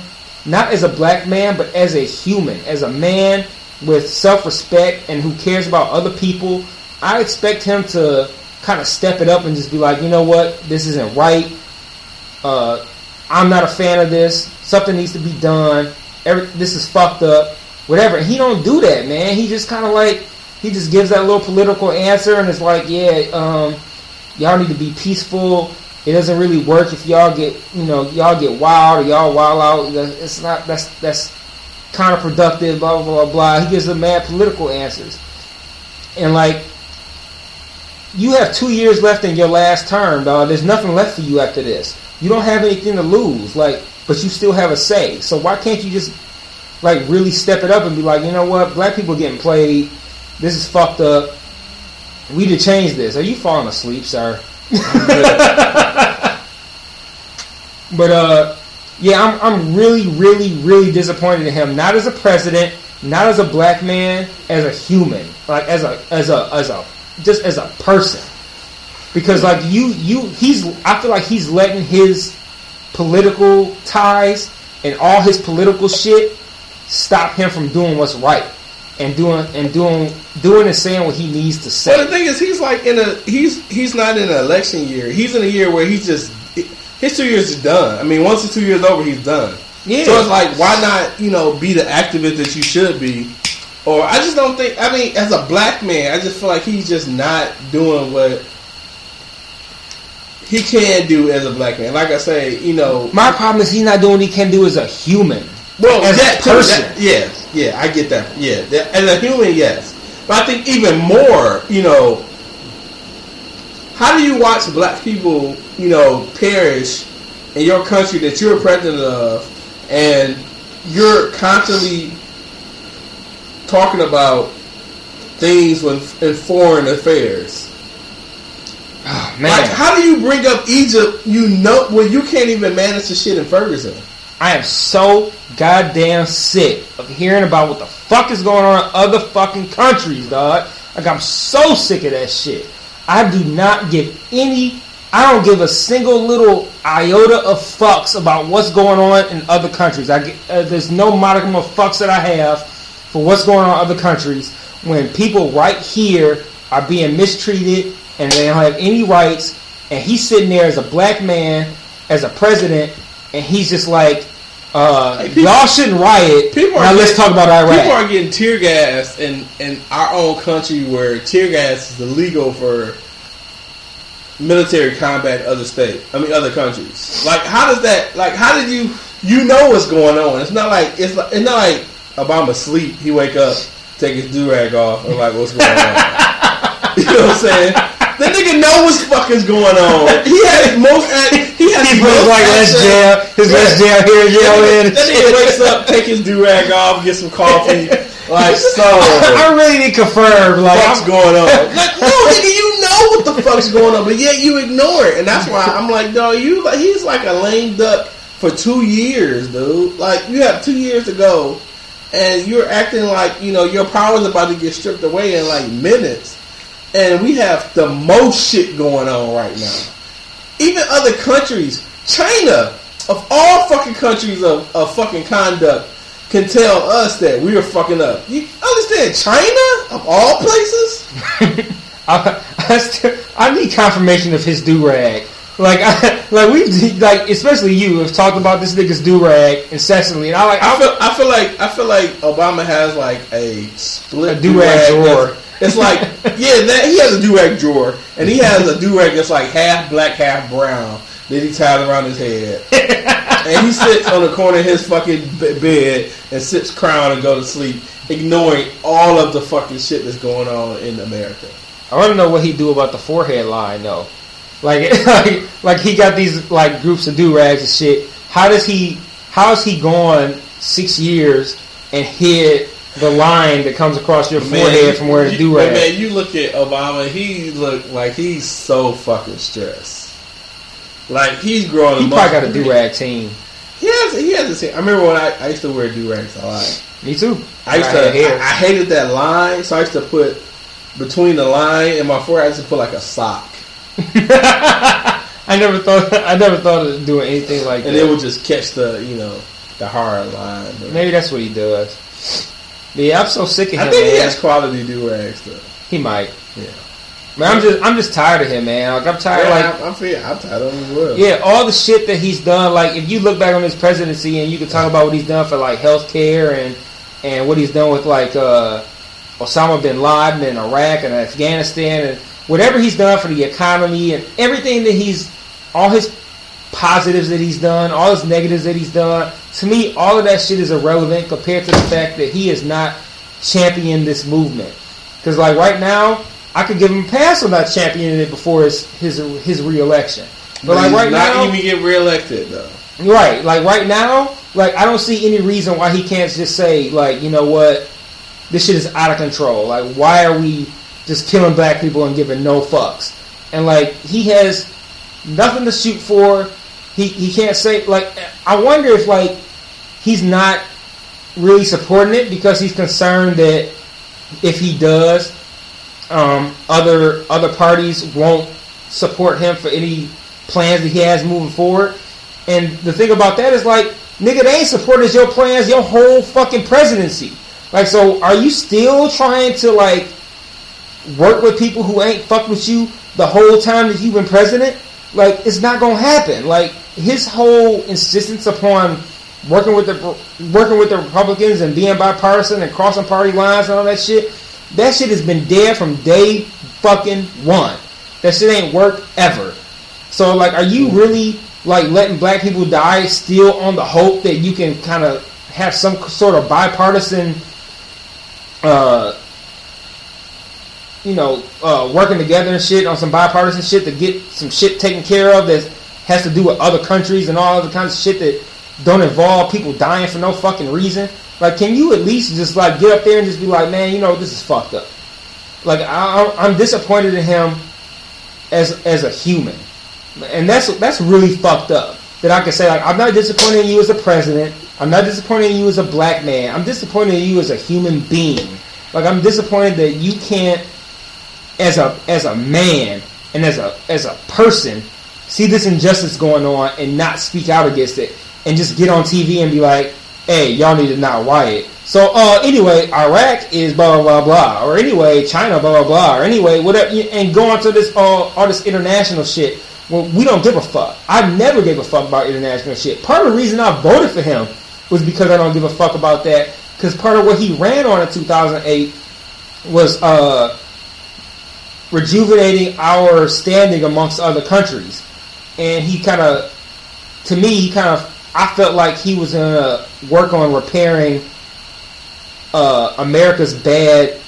not as a black man, but as a human, as a man with self-respect and who cares about other people. I expect him to kind of step it up and just be like, you know what, this isn't right. Uh, I'm not a fan of this. Something needs to be done. Every, this is fucked up. Whatever. He don't do that, man. He just kind of like he just gives that little political answer and it's like, yeah, um, y'all need to be peaceful. It doesn't really work if y'all get, you know, y'all get wild or y'all wild out. It's not. That's that's counterproductive. Blah blah blah blah. He gives the mad political answers, and like, you have two years left in your last term, dog. There's nothing left for you after this. You don't have anything to lose, like, but you still have a say. So why can't you just like really step it up and be like, you know what, black people are getting played. This is fucked up. We need to change this. Are you falling asleep, sir? but uh, yeah, I'm I'm really, really, really disappointed in him. Not as a president, not as a black man, as a human, like as a as a as a just as a person. Because like you you he's I feel like he's letting his political ties and all his political shit stop him from doing what's right and doing and doing doing and saying what he needs to say. Well, the thing is, he's like in a he's he's not in an election year. He's in a year where he's just his two years is done. I mean, once the two years over, he's done. Yeah. So it's like, why not you know be the activist that you should be? Or I just don't think. I mean, as a black man, I just feel like he's just not doing what he can do as a black man. Like I say, you know, My problem is he's not doing what he can do as a human. Well, as that person. that- yes, yeah, I get that. Yeah, that, as a human, yes. But I think even more, you know, how do you watch black people, you know, perish in your country that you're president of, and you're constantly talking about things when, in foreign affairs? Oh, man, Like, how do you bring up Egypt? You know, when you can't even manage the shit in Ferguson. I am so goddamn sick of hearing about what the fuck is going on in other fucking countries, dog. Like I'm so sick of that shit. I do not give any. I don't give a single little iota of fucks about what's going on in other countries. I get, uh, there's no modicum of fucks that I have for what's going on in other countries when people right here are being mistreated and they don't have any rights. And he's sitting there as a black man, as a president, and he's just like, uh, Hey, people- y'all shouldn't riot. People now are let's getting- talk about Iraq. People are getting tear gas in in our own country where tear gas is illegal for military combat other state. I mean other countries. Like how does that like how did you you know what's going on? It's not like it's like, it's not like Obama sleep, he wake up, take his do rag off and like what's going on. you know what I'm saying? The nigga know what's fucking's going on. He has most act, he has he most like let's access- jail, his let's jail here, jail in. that nigga wakes up, take his do rag off, get some coffee. Like so, I really need confirm. Like, what's going on? Like, no, nigga, you know what what the fuck's going on, but yet you ignore it, and that's why I'm like, no, you like he's like a lame duck for two years, dude. Like you have two years to go, and you're acting like you know your power's about to get stripped away in like minutes, and we have the most shit going on right now. Even other countries, China, of all fucking countries of, of fucking conduct, can tell us that we are fucking up. You understand? China, of all places. I, I, still, I need confirmation of his do rag. Like, I, like we, like especially you have talked about this nigga's do rag incessantly, and I like. I feel, I feel like, I feel like Obama has like a split A do-rag drawer. It's like, yeah, that he has a do rag drawer, and he has a do rag that's like half black, half brown that he ties around his head, and he sits on the corner of his fucking bed and sips crown and go to sleep, ignoring all of the fucking shit that's going on in America. I want to know what he do about the forehead line though. Like, like, like he got these like groups of do rags and shit. How does he? How is he gone six years and hid the line that comes across your forehead from where you- do but Man, you look at Obama. He look like he's so fucking stressed. Like he's growing. He probably got a do rag team. He has. He has the same. I remember when I, I used to wear do rags a lot. Me too. I used I to. I, I hated that line, so I used to put between the line and my forehead. I used to put like a sock, I never thought. I never thought of doing anything like that. and that. it would just catch the you know the hard line. But Maybe that's what he does. But yeah, I'm so sick of him, I think man. he has quality do rags though. He might. Yeah. Man, I'm just I'm just tired of him, man. Like I'm tired. Yeah, like I'm, I'm, feel- I'm tired of him as well. yeah, all the shit that he's done. Like if you look back on his presidency and you can talk about what he's done for like healthcare and and what he's done with like uh, Osama bin Laden and Iraq and Afghanistan and whatever he's done for the economy and everything that he's all his positives that he's done, all his negatives that he's done. To me, all of that shit is irrelevant compared to the fact that he has not championed this movement. Because like right now, I could give him a pass on not championing it before his his his reelection. But like he's right not now, even get reelected though. right? Like right now, like I don't see any reason why he can't just say like you know what, this shit is out of control. Like why are we just killing black people and giving no fucks? And like he has nothing to shoot for. He he can't say like I wonder if like he's not really supporting it because he's concerned that if he does, um, other other parties won't support him for any plans that he has moving forward. And the thing about that is like, nigga, they ain't supported your plans your whole fucking presidency. Like, so are you still trying to like work with people who ain't fucked with you the whole time that you've been president? Like, it's not gonna happen. Like, his whole insistence upon working with the working with the Republicans and being bipartisan and crossing party lines and all that shit, that shit has been dead from day fucking one. That shit ain't worked ever. So, like, are you really like letting black people die still on the hope that you can kind of have some sort of bipartisan, uh, you know, uh, working together and shit on some bipartisan shit to get some shit taken care of that has to do with other countries and all other kinds of shit that don't involve people dying for no fucking reason. Like, can you at least just like get up there and just be like, man, you know, this is fucked up. Like, I, I'm disappointed in him as as a human, and that's that's really fucked up. That I can say like, I'm not disappointed in you as a president. I'm not disappointed in you as a black man. I'm disappointed in you as a human being. Like, I'm disappointed that you can't, as a as a man and as a as a person, see this injustice going on and not speak out against it, and just get on TV and be like, "Hey, y'all need to not riot." So, uh, anyway, Iraq is blah blah blah or anyway, China blah blah blah, or anyway, whatever, and go on to this all all this international shit. Well, we don't give a fuck. I never gave a fuck about international shit. Part of the reason I voted for him was because I don't give a fuck about that. Because part of what he ran on in 2008 was uh, rejuvenating our standing amongst other countries. And he kind of, to me, he kind of, I felt like he was going to work on repairing uh, America's bad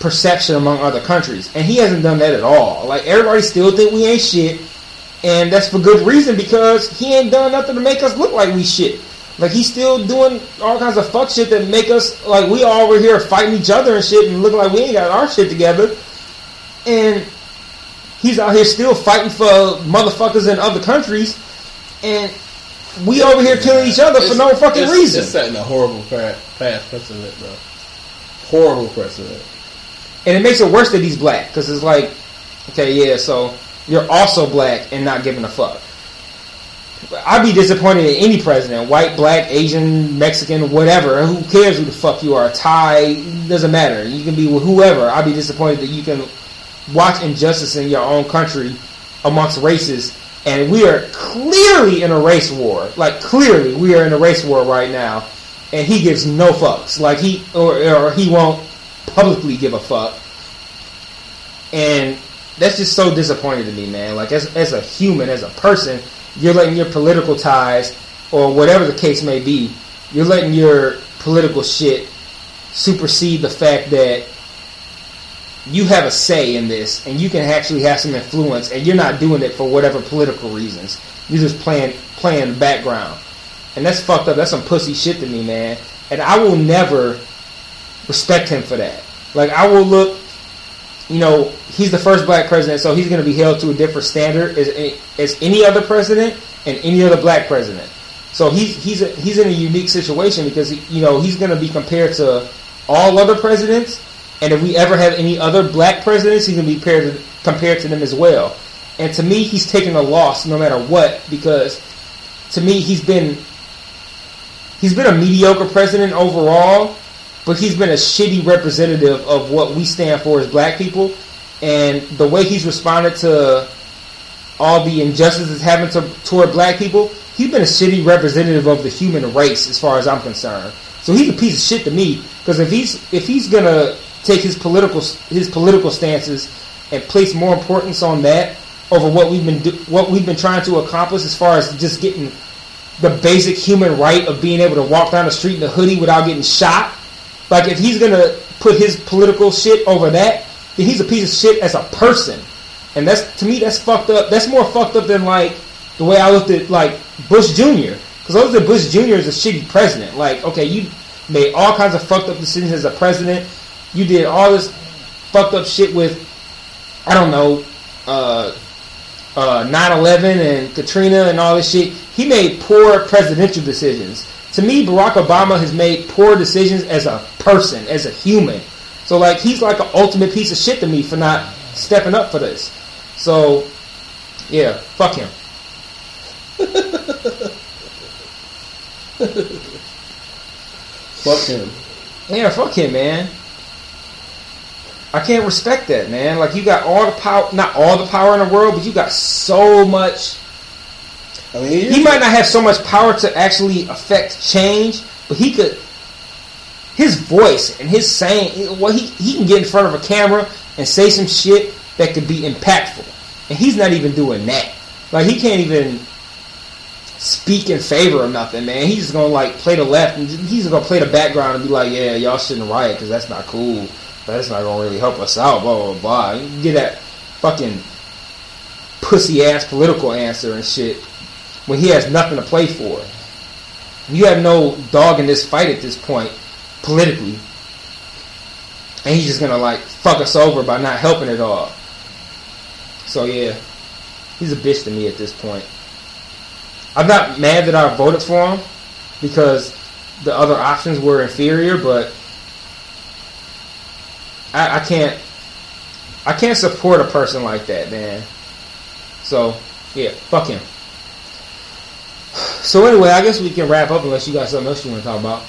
perception among other countries. And he hasn't done that at all. Like, everybody still think we ain't shit. And that's for good reason because he ain't done nothing to make us look like we shit. Like he's still doing all kinds of fuck shit that make us like we all were here fighting each other and shit and looking like we ain't got our shit together. And he's out here still fighting for motherfuckers in other countries, and we over here killing each other for no fucking it's- reason. It's setting a horrible pa- past precedent, bro. Horrible precedent. And it makes it worse that he's black because it's like, okay, yeah, so you're also black and not giving a fuck. I'd be disappointed in any president, white, black, Asian, Mexican, whatever. Who cares who the fuck you are? Thai, doesn't matter. You can be with whoever. I'd be disappointed that you can watch injustice in your own country amongst races. And we are clearly in a race war. Like clearly, we are in a race war right now. And he gives no fucks. Like he or, or he won't publicly give a fuck. And that's just so disappointing to me, man. Like as as a human, as a person, you're letting your political ties or whatever the case may be, you're letting your political shit supersede the fact that you have a say in this and you can actually have some influence and you're not doing it for whatever political reasons. You're just playing playing the background. And that's fucked up. That's some pussy shit to me, man. And I will never respect him for that. Like I will look, you know, he's the first black president, so he's going to be held to a different standard as as any other president and any other black president. So he's he's a, he's in a unique situation because you know he's going to be compared to all other presidents, and if we ever have any other black presidents, he's going to be to, compared to them as well. And to me, he's taking a loss no matter what because to me he's been he's been a mediocre president overall, but he's been a shitty representative of what we stand for as black people. And the way he's responded to all the injustices happening to, toward black people, he's been a shitty representative of the human race as far as I'm concerned. So he's a piece of shit to me because if he's if he's gonna take his political his political stances and place more importance on that over what we've been do, what we've been trying to accomplish as far as just getting the basic human right of being able to walk down the street in a hoodie without getting shot. Like if he's gonna put his political shit over that, then he's a piece of shit as a person. And that's to me that's fucked up. That's more fucked up than like the way I looked at like Bush Jr. Because I looked at Bush Jr. as a shitty president. Like, okay, you made all kinds of fucked up decisions as a president. You did all this fucked up shit with I don't know, uh, uh, 9/11 and Katrina and all this shit. He made poor presidential decisions. To me, Barack Obama has made poor decisions as a person, as a human. So like he's like an ultimate piece of shit to me for not stepping up for this. So yeah, fuck him. Fuck him. Yeah, fuck him, man. I can't respect that, man. Like you got all the power, not all the power in the world, but you got so much I mean, he might not have so much power to actually affect change, but he could. His voice and his saying, well, he he can get in front of a camera and say some shit that could be impactful, and he's not even doing that. Like he can't even speak in favor of nothing, man. He's gonna like play the left, and he's gonna play the background and be like, "Yeah, y'all shouldn't riot because that's not cool. That's not gonna really help us out." Blah blah blah. You get that fucking pussy ass political answer and shit when he has nothing to play for. You have no dog in this fight at this point, politically. And he's just gonna like fuck us over by not helping at all. So yeah, he's a bitch to me at this point. I'm not mad that I voted for him because the other options were inferior, but I, I can't I can't support a person like that, man. So yeah, fuck him. So anyway, I guess we can wrap up unless you got something else you want to talk about.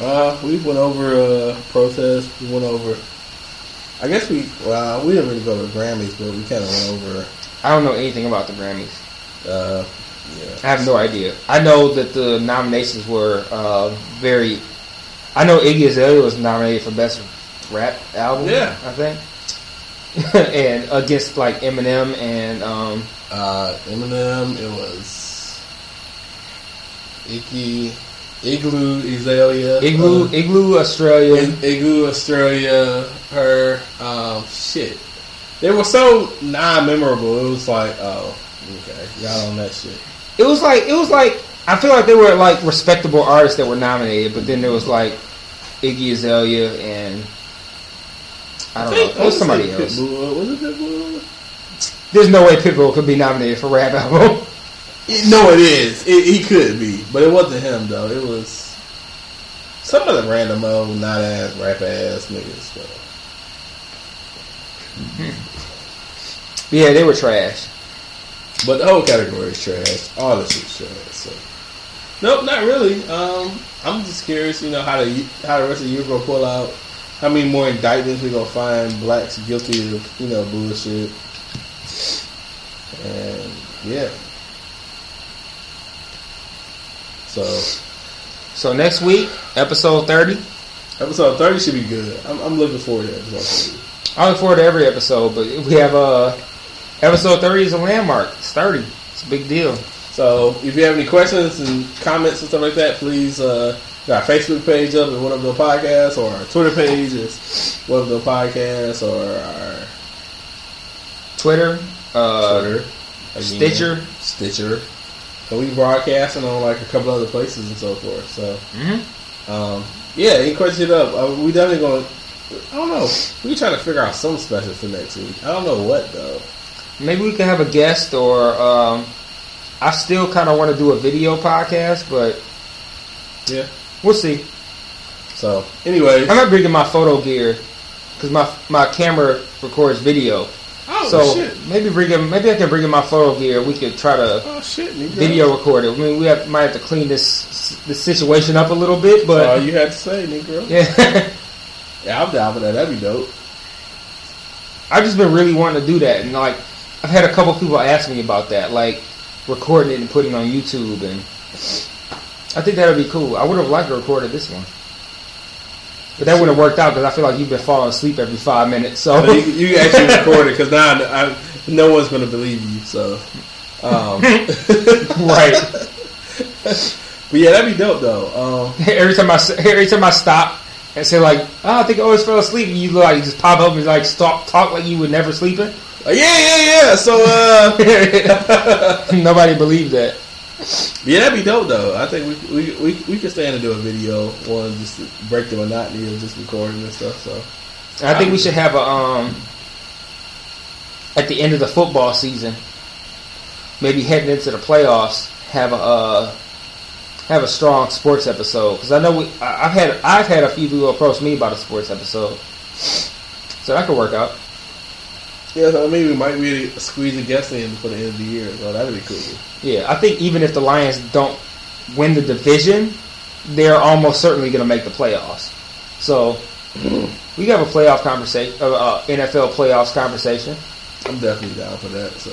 Uh, we went over uh, protest. We went over. I guess we. Well, we didn't really go to the Grammys, but we kind of went over. I don't know anything about the Grammys. Uh, yeah. I have no idea. I know that the nominations were uh, very. I know Iggy Azalea was nominated for best rap album. Yeah. I think. and against like Eminem and um, Uh, Eminem. It was. Iggy. Igloo, Azalea, Igloo, uh, Igloo Australia. Ig- Igloo, Australia. Her. Um, shit. They were so non-memorable. It was like, oh, okay, y'all on that shit. It was like it was like I feel like they were like respectable artists that were nominated, but then there was like Iggy Azalea and I don't think- know. It was somebody else. Pitbull. Was it Pitbull? There's no way Pitbull could be nominated for rap album. No, it is. It, he could be, but it wasn't him though. It was some of the random old not ass rap ass niggas. Though. Hmm. yeah, they were trash. But the whole category is trash. All this is trash. So. Nope, not really. Um, I'm just curious, you know, how the how the rest of the year gonna pull out. How many more indictments we gonna find blacks guilty of, you know, bullshit. And yeah. So So next week, episode 30. episode thirty should be good. I'm, I'm looking forward to episode thirty. I look forward to every episode, but we have uh, episode 30 is a landmark. It's 30. It's a big deal. So if you have any questions and comments and stuff like that, please uh got our Facebook page up at One of the Podcast or our Twitter page is One of the Podcast or our Twitter, uh, Twitter. Again, Stitcher. Stitcher. So we broadcasting on like a couple other places and so forth. So hmm um yeah, any questions hit up. Uh, we definitely gonna I don't know. We trying to figure out some special for next week. I don't know what though. Maybe we could have a guest, or um, I still kind of want to do a video podcast, but Yeah. we'll see. So anyway, I'm not bringing my photo gear because my my camera records video. oh so shit. maybe bring in, maybe I can bring in my photo gear. We could try to Oh shit. Video record it. I mean, we have, might have to clean this this situation up a little bit, That's all but you had to say, Negro. yeah, Yeah, I'm down for that. That'd be dope. I've just been really wanting to do that, and like I've had a couple people ask me about that, like recording it and putting it on YouTube, and I think that'd be cool. I would have liked to record this one. But that wouldn't have worked out because I feel like you've been falling asleep every five minutes. So you, you actually recorded because now I, I, no one's going to believe you. So, um, right. but yeah, that'd be dope though. Um, every time I every time I stop and say like, oh, I think I always fell asleep, and you like just pop up and like stop talk like you were never sleeping. Yeah, yeah, yeah. So, uh, Nobody believed that. yeah, that'd be dope though. I think we we we, we could stand and do a video one just to break the monotony of just recording and stuff. So, I think we should have a um at the end of the football season, maybe heading into the playoffs, have a uh, have a strong sports episode because I know we I- I've had I've had a few people approach me about a sports episode, so that could work out. Yeah, so I mean, we might really squeeze a guest in for the end of the year. So that'd be cool. Yeah, I think even if the Lions don't win the division, they're almost certainly going to make the playoffs. So we have a playoff conversation, uh, uh, NFL playoffs conversation. I'm definitely down for that. So,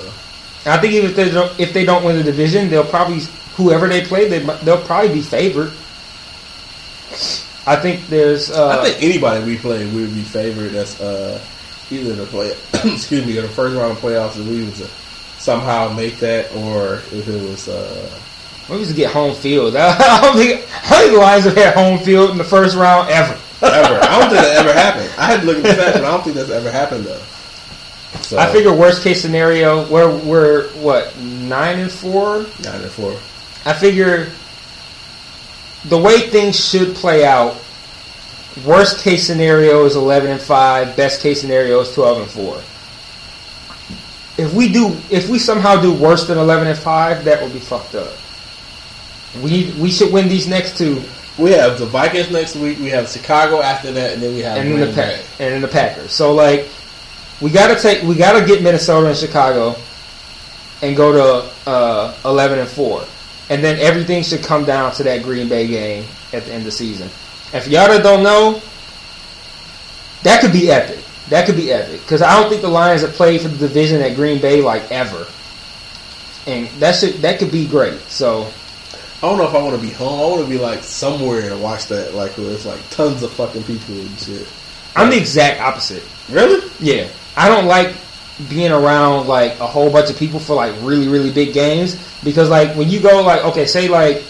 I think even if they don't, if they don't win the division, they'll probably whoever they play, they they'll probably be favored. I think there's. Uh, I think anybody we play we'd be favored. That's uh, either the play, excuse me, or the first round of playoffs if we was to somehow make that, or if it was. Uh, maybe just get home field. I don't think I don't think the Lions have had home field in the first round ever. ever. I don't think that ever happened. I had to look at the stats, but I don't think that's ever happened though. So, I figure worst case scenario, we're we're what nine and four. nine and four. I figure the way things should play out, worst case scenario is eleven and five. Best case scenario is twelve and four. If we do, if we somehow do worse than eleven and five, that will be fucked up. We we should win these next two, We have the Vikings next week. We have Chicago after that, and then we have and then the pack, and then the Packers. So like, we got to take, we got to get Minnesota and Chicago, and go to uh, eleven and four, and then everything should come down to that Green Bay game at the end of the season. If y'all don't know, that could be epic. That could be epic because I don't think the Lions have played for the division at Green Bay like ever, and that should that could be great. So I don't know if I want to be home. I want to be like somewhere to watch that, like where it's like tons of fucking people and shit. I'm the exact opposite. Really? Yeah, I don't like being around like a whole bunch of people for like really really big games because like when you go like okay say like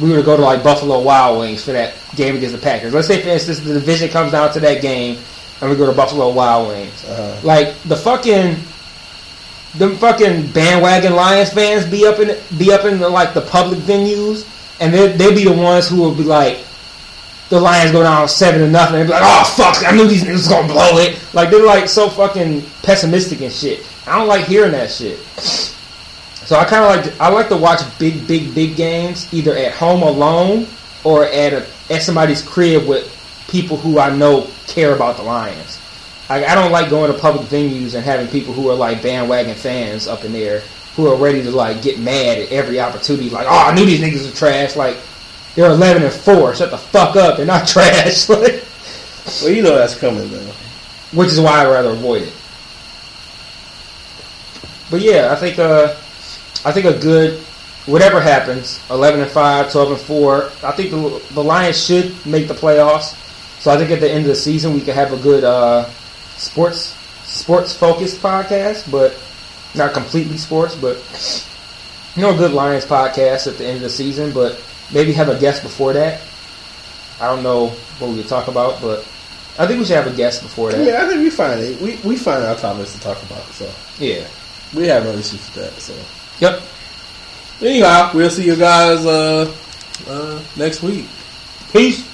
we were to go to like Buffalo Wild Wings for that game against the Packers. Let's say for instance the division comes down to that game and we go to Buffalo Wild Wings. Uh-huh. Like the fucking them fucking bandwagon Lions fans be up in be up in the, like the public venues and they they'll be the ones who will be like the Lions go down seven to nothing, and be like, "Oh fuck, I knew these niggas gonna blow it." Like they're like so fucking pessimistic and shit. I don't like hearing that shit. So I kind of like I like to watch big, big, big games either at home alone or at a, at somebody's crib with people who I know care about the Lions. I, I don't like going to public venues and having people who are like bandwagon fans up in there who are ready to like get mad at every opportunity. Like, oh, I knew these niggas were trash. Like, they're eleven and four. Shut the fuck up. They're not trash. Like, Well, you know that's coming though. which is why I'd rather avoid it. But yeah, I think uh, I think a good whatever happens, eleven and 5, 12 and four. I think the the Lions should make the playoffs. So I think at the end of the season we could have a good uh, sports sports focused podcast, but not completely sports, but you know, a good Lions podcast at the end of the season. But maybe have a guest before that. I don't know what we would talk about, but I think we should have a guest before that. Yeah, I think we find it. We we find our topics to talk about. So yeah. we have no issues with that. So Yep. anyhow, we'll see you guys uh, uh, next week. Peace.